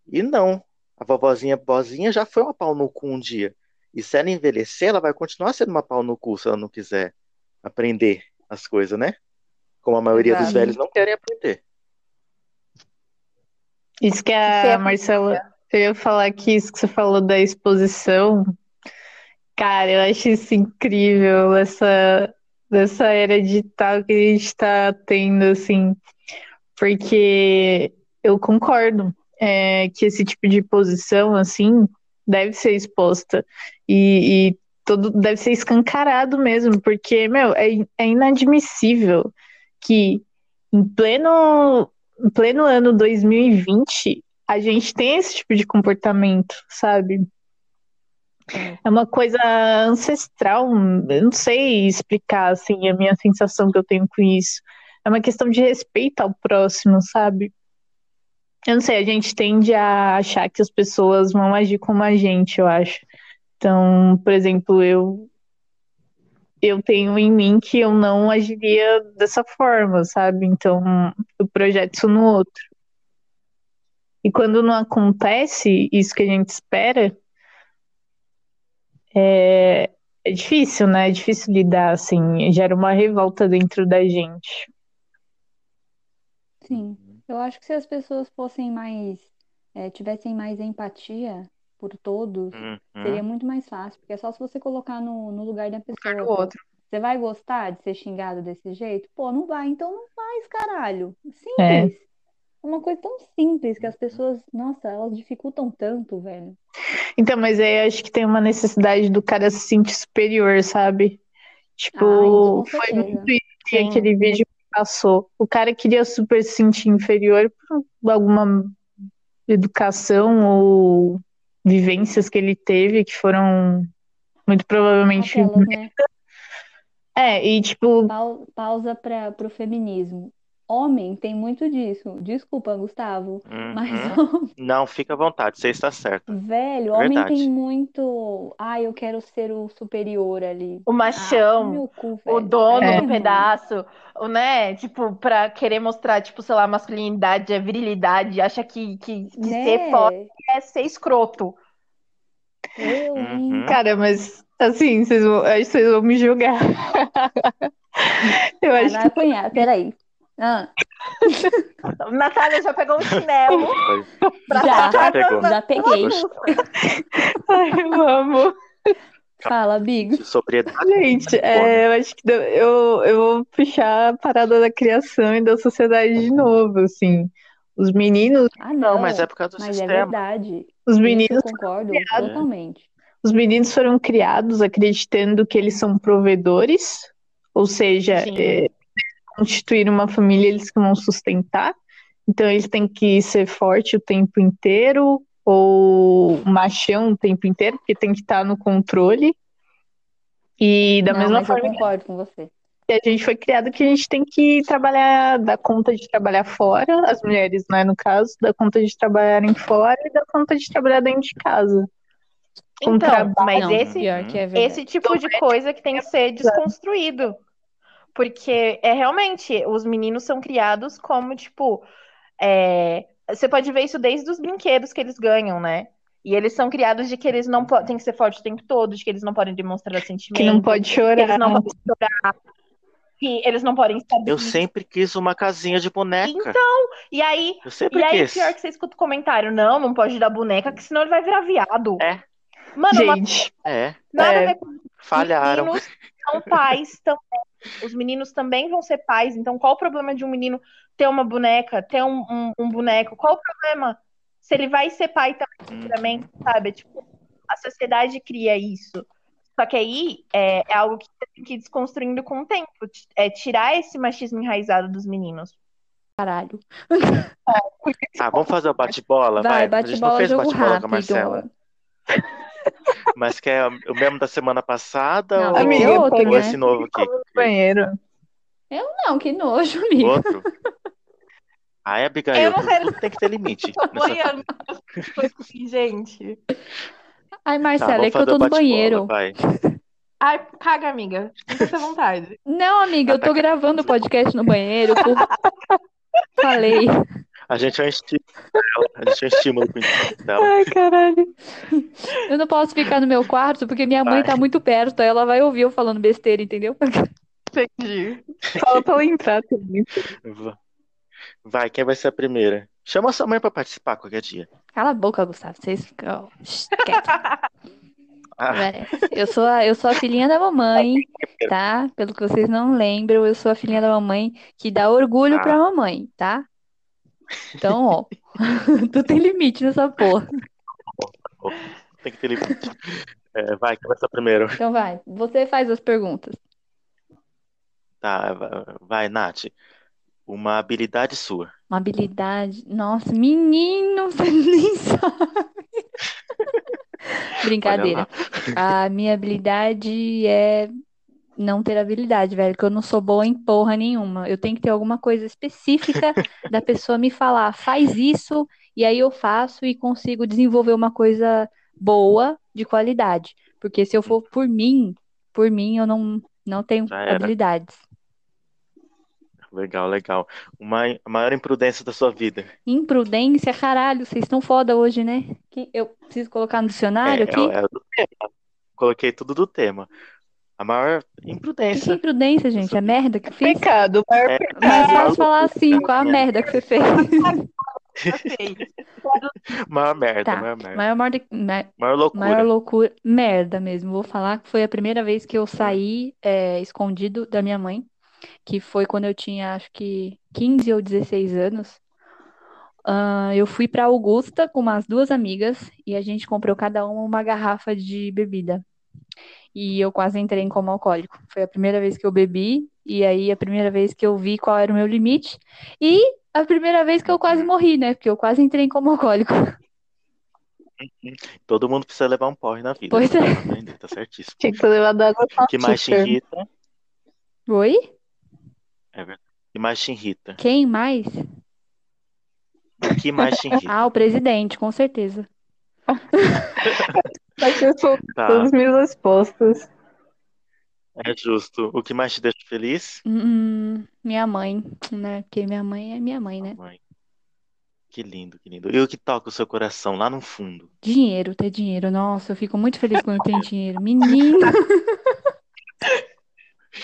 E não. A vovozinha boazinha já foi uma pau no cu um dia. E se ela envelhecer, ela vai continuar sendo uma pau no cu se ela não quiser aprender as coisas, né? Como a maioria dos Exato. velhos não querem aprender. Isso que a é Marcela, eu ia falar que isso que você falou da exposição, cara, eu acho isso incrível, essa, essa era digital que a gente tá tendo, assim, porque eu concordo é, que esse tipo de posição, assim, deve ser exposta e, e todo, deve ser escancarado mesmo, porque, meu, é, é inadmissível que em pleno em pleno ano 2020, a gente tem esse tipo de comportamento, sabe? É uma coisa ancestral, eu não sei explicar assim a minha sensação que eu tenho com isso. É uma questão de respeito ao próximo, sabe? Eu não sei, a gente tende a achar que as pessoas vão agir como a gente, eu acho. Então, por exemplo, eu eu tenho em mim que eu não agiria dessa forma, sabe? Então, eu projeto isso no outro. E quando não acontece isso que a gente espera, é, é difícil, né? É difícil lidar, assim, gera uma revolta dentro da gente. Sim. Eu acho que se as pessoas fossem mais, é, tivessem mais empatia por todos, Uhum. seria muito mais fácil, porque é só se você colocar no, no lugar da pessoa. do outro. Você vai gostar de ser xingado desse jeito? Pô, não vai, então não faz, caralho. É. Simples. É uma coisa tão simples que as pessoas, nossa, elas dificultam tanto, velho. Então, mas aí eu acho que tem uma necessidade do cara se sentir superior, sabe? Tipo, Ah, foi muito isso que Sim. aquele vídeo que passou. O cara queria super se sentir inferior por alguma educação ou vivências que ele teve que foram muito provavelmente. Aquelas, né? É, e tipo, Pau- pausa para pro feminismo. Homem tem muito disso. Desculpa, Gustavo, mas Uhum. Não, fica à vontade, você está certo. velho, homem Verdade. tem muito. Ah, eu quero ser o superior ali. O Ah, machão, meu cu, o dono É, do pedaço, o, né? Tipo, pra querer mostrar, tipo, sei lá, a masculinidade, a virilidade, acha que, que, que ser Né? forte é ser escroto. Eu? Uhum. cara, mas assim, vocês vão, vocês vão me julgar. Eu Ah, acho que apanhar, peraí. Ah, Natália já pegou um chinelo pra Já. Pegou. já peguei. Ai, eu amo. Fala, sobriedade. Gente, é, eu acho que deu- eu, eu vou puxar a parada da criação e da sociedade de novo, assim. Os meninos, Ah, Não, mas é por causa do Mas é sistema. verdade. os Isso eu meninos, concordo criados. totalmente. os meninos foram criados acreditando que eles são provedores, ou seja, Sim. é, constituir uma família eles que vão sustentar. Então eles têm que ser forte o tempo inteiro, ou machão o tempo inteiro, porque tem que estar no controle. E da Não, mesma mas eu forma concordo com você. que a gente foi criado que a gente tem que trabalhar, dar conta de trabalhar fora, as mulheres, né, no caso, dar conta de trabalharem fora e dar conta de trabalhar dentro de casa. Então, mas Não, esse, é esse tipo de coisa que tem que ser desconstruído. Porque é realmente, os meninos são criados como, tipo, é, você pode ver isso desde os brinquedos que eles ganham, né? E eles são criados de que eles não podem, tem que ser forte o tempo todo, de que eles não podem demonstrar sentimento, Que não pode que eles chorar. não podem chorar, que eles não podem estar Eu sempre quis uma casinha de boneca. Então, e aí, Eu sempre e aí quis. pior que você escuta o comentário, não, não pode dar boneca, que senão ele vai virar viado. É. Mano, uma- Gente, É, nada é. a ver com falharam. Meninos são pais também. Os meninos também vão ser pais. Então, qual o problema de um menino ter uma boneca, ter um, um- um boneco? Qual o problema se ele vai ser pai também, futuramente, sabe? Tipo, a sociedade cria isso. Só que aí é, é algo que você tem que ir desconstruindo com o tempo. É tirar esse machismo enraizado dos meninos. Caralho. Ah, vamos fazer o bate-bola? Vai, A gente não bate-bola, fez jogo bate-bola com a rápido. Marcela. Mas que é o mesmo da semana passada Não, ou, ser Amiga, outro, ou pode- né? esse novo aqui? no banheiro. Não, que nojo, amigo. Outro? Ai, Abigail, Eu não quero- tudo tem que ter limite. assim, gente. Ai, Tá, Marcela, vamos é que eu tô no banheiro. vai. Ai, caga, amiga. Sinta-se à vontade. Não, amiga, eu tô gravando o podcast no banheiro. pô. Falei. A gente é um estímulo dela. A gente é um estímulo dela. Ai, caralho. Eu não posso ficar no meu quarto porque minha mãe Vai. tá muito perto, aí ela vai ouvir eu falando besteira, entendeu? Entendi. Fala pra ela entrar também. Va- Vai, quem vai ser a primeira? Chama sua mãe pra participar qualquer dia. Cala a boca, Gustavo. Vocês ficam. Ah. Eu sou a, eu sou a filhinha da mamãe, tá? Pelo que vocês não lembram, eu sou a filhinha da mamãe que dá orgulho Ah. pra mamãe, tá? Então, ó, tu tem limite nessa porra. tem que ter limite. É, vai, quem vai ser a primeira? Então vai, você faz as perguntas. Tá, vai, Nath. Uma habilidade sua. Uma habilidade. Nossa, menino, você nem sabe. Brincadeira. A minha habilidade é não ter habilidade, velho, que eu não sou boa em porra nenhuma. Eu tenho que ter alguma coisa específica da pessoa me falar, faz isso, e aí eu faço e consigo desenvolver uma coisa boa, de qualidade. Porque se eu for por mim, por mim, eu não, não tenho habilidades. Legal, legal. Uma a maior imprudência da sua vida. Imprudência, caralho, vocês estão foda hoje, né? Que eu preciso colocar no dicionário É, aqui? é, é do tema. Coloquei tudo do tema. A maior O que que é imprudência. imprudência, gente? É merda que eu fiz? Pecado, maior É, pecado. Maior fácil falar assim, qual a merda que você fez? Maior merda, Tá, maior merda. maior, morda- ma- Maior loucura. maior loucura, merda mesmo. Vou falar que foi a primeira vez que eu saí é, escondido da minha mãe, que foi quando eu tinha acho que 15 ou 16 anos. Ah, eu fui pra Augusta com umas duas amigas e a gente comprou cada uma uma garrafa de bebida. E eu quase entrei em coma alcoólico. Foi a primeira vez que eu bebi, e aí a primeira vez que eu vi qual era o meu limite, e a primeira vez que eu quase morri, né? Porque eu quase entrei em coma alcoólico. Todo mundo precisa levar um porre na vida. Pois é. Pra aprender, tá certíssimo. Tinha que ter levado água com O que mais te irrita? Oi? É verdade. O que mais te irrita? Quem mais? O que mais te irrita? Ah, o presidente, com certeza. Eu sou Tá, todas as minhas respostas. é justo. O que mais te deixa feliz? Hum, minha mãe, né? Porque minha mãe é minha mãe, né? Mãe. Que lindo, que lindo. E o que toca o seu coração lá no fundo? Dinheiro, ter dinheiro. Nossa, eu fico muito feliz quando eu tenho dinheiro. Menino.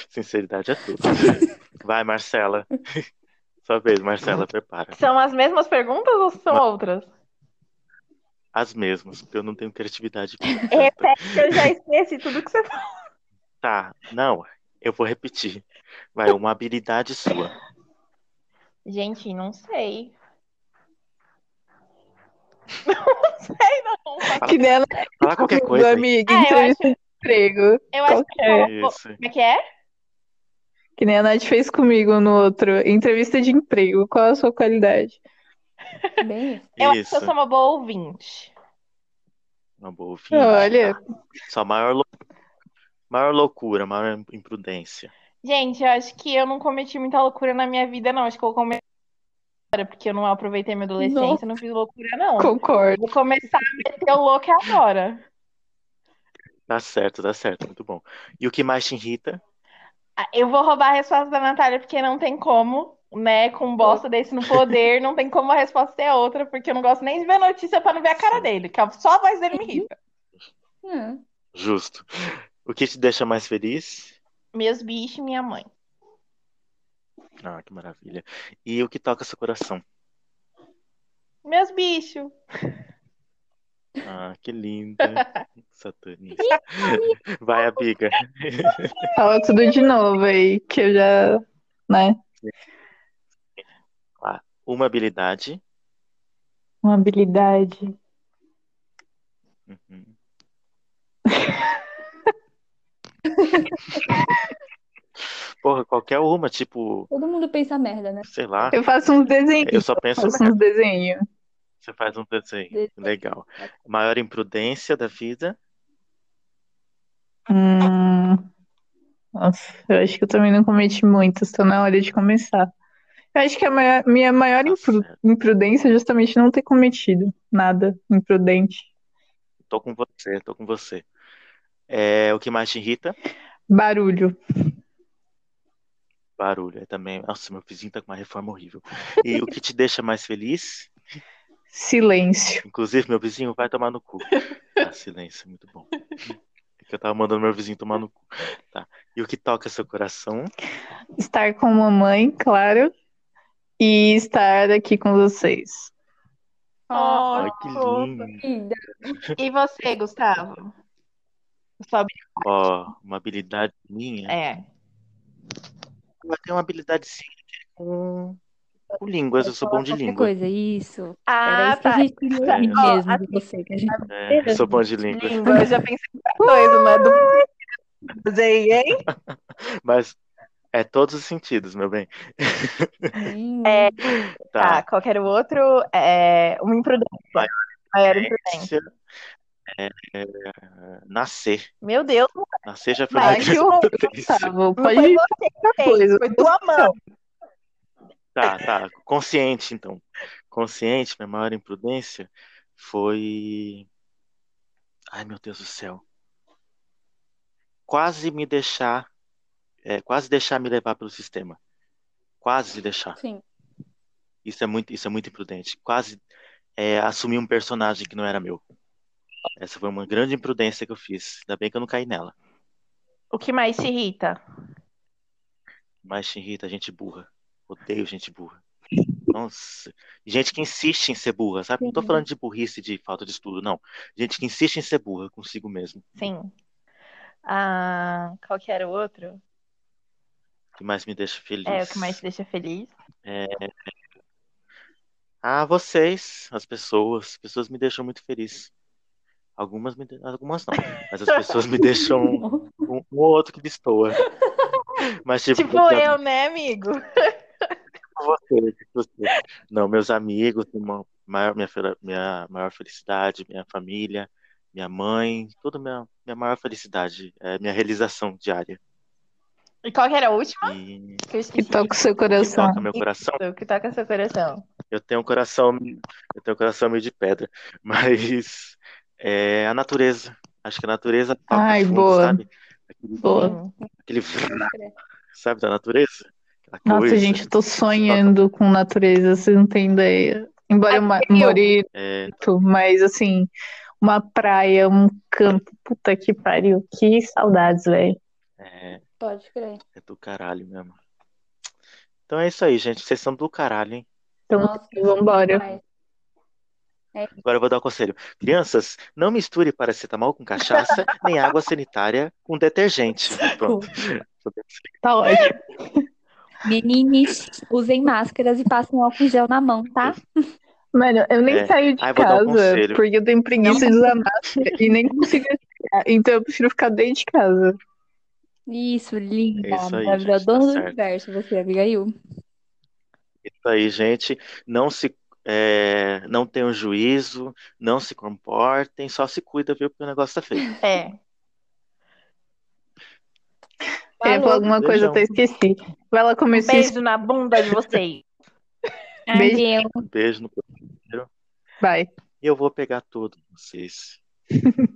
Sinceridade é tudo. Vai, Marcela. Sua vez, Marcela, prepara. São as mesmas perguntas ou são outras? As mesmas, porque eu não tenho criatividade. Repete que eu já esqueci tudo que você falou. Tá, não, eu vou repetir. Vai, uma habilidade sua. Gente, não sei. Não sei, não. Que nem Fala qualquer coisa. aí. amigo, Ah, eu entrevista de emprego. Eu acho que Qualquer. Isso. Como é que é? Que nem a Nath fez comigo no outro. Entrevista de emprego. Qual a sua qualidade? Bem isso. Eu acho que eu sou uma boa ouvinte. Uma boa ouvinte. Olha, Tá. Sua maior, lou- maior loucura, maior imprudência. Gente, eu acho que eu não cometi muita loucura na minha vida, não. Acho que eu cometi agora, porque eu não aproveitei minha adolescência, não fiz loucura, não. concordo. Vou começar a meter o louco agora. Tá certo, tá certo, muito bom. E o que mais te irrita? Ah, Eu vou roubar a resposta da Natália, porque não tem como, né? Com bosta desse no poder, não tem como a resposta ser outra, porque eu não gosto nem de ver notícia pra não ver a cara dele, que só a voz dele me irrita. Ah, Justo. O que te deixa mais feliz? Meus bichos e minha mãe. Ah, que maravilha. E o que toca seu coração? Meus bichos. Ah, que linda. Satanista. Vai, amiga. Fala tudo de novo aí, que eu já, né? Uma habilidade. Uma habilidade. Uhum. Porra, qualquer uma, tipo, todo mundo pensa merda, né? sei lá. Eu faço uns desenhos. Eu só penso faço merda. uns desenhos. Você faz um desenho. Desenho. Legal. Maior imprudência da vida. Hum... Nossa, eu acho que eu também não cometi muitas, tô na hora de começar. Eu acho que a maior- minha maior imprudência é justamente não ter cometido nada imprudente. Tô com você, tô com você. É, o que mais te irrita? Barulho. Barulho. É também. Nossa, meu vizinho tá com uma reforma horrível. E o que te deixa mais feliz? Silêncio. Inclusive, meu vizinho vai tomar no cu. Ah, silêncio, muito bom. É que eu tava mandando meu vizinho tomar no cu. Tá. E o que toca seu coração? Estar com mamãe, claro. E estar aqui com vocês. Ai, que lindo. E você, Gustavo? Sua Ó, uma habilidade minha. É. Eu tenho uma habilidade sim com, com línguas, eu sou bom de língua. coisa, isso. Era Ah, isso que a tá. gente queria Ó, mesmo de você, que a gente É, eu sou bom de língua. Língua, eu já pensei em coisa, mas do Usei, hein? Mas é todos os sentidos, meu bem. É, Tá. Tá, qualquer outro é uma imprudência. Maior imprudência. É, é, nascer. Meu Deus, Nascer já foi Vai, uma imprudência. Gustavo. Pode foi você que fez, foi tua mão. Tá, tá. Consciente, então. Consciente, minha maior imprudência foi. Ai, meu Deus do céu. Quase me deixar. É, quase deixar me levar pelo sistema. Quase deixar. Sim. Isso é muito, isso é muito imprudente. Quase é, assumir um personagem que não era meu. Essa foi uma grande imprudência que eu fiz. Ainda bem que eu não caí nela. O que mais te irrita? Mas te irrita gente burra. Odeio gente burra. Nossa. Gente que insiste em ser burra, sabe? Não tô Sim. falando de burrice, de falta de estudo, não. Gente que insiste em ser burra consigo mesmo. Sim. Ah, qual que era o outro? Que mais me deixa feliz? É, o que mais te deixa feliz? Ah, vocês, as pessoas. As pessoas me deixam muito feliz. Algumas me de- algumas não. Mas as pessoas me deixam um, um ou outro que destoa. Mas tipo, Tipo meus eu, né, amigo? você, tipo você. Não, meus amigos, maior, minha, minha maior felicidade, minha família, minha mãe, tudo minha, minha maior felicidade, é minha realização diária. E qual que era a última? E Que que toca o seu que coração. toca meu coração. Isso, que toca seu coração. Eu tenho um coração, eu tenho um coração meio de pedra, mas é a natureza. Acho que a natureza toca Ai, fundo, boa. sabe? Aquele, Boa. Aquele sabe da natureza? Nossa, coisa gente, eu tô que toca- sonhando com natureza, vocês não têm ideia. Embora Aqui, eu- more em É, mas assim, uma praia, um campo, puta que pariu, que saudades, velho. é, Pode crer. é do caralho mesmo. Então é isso aí, gente. Vocês são do caralho, hein? Então, Nossa, vambora. vai. Agora eu vou dar um conselho. Crianças, não misture paracetamol com cachaça, nem água sanitária com detergente. Pronto. Tá ótimo. Meninos, usem máscaras e passem álcool gel na mão, tá? Mano, eu nem É. saio de Ai, um casa conselho. porque eu tenho preguiça de usar máscara e nem consigo. Então eu prefiro ficar dentro de casa. Isso, linda, É isso aí, maravilhosa, gente, tá dona do certo. universo, você, Abigail. Isso aí, gente. Não se é, não tenham juízo, não se comportem, só se cuida, viu? Porque o negócio tá feio. É. Eu ia falar alguma coisa, beijão. até esqueci. Vai lá comer Um beijo na bunda de vocês. Beijo. Adeus. Um beijo no coração. Vai. E eu vou pegar todos vocês.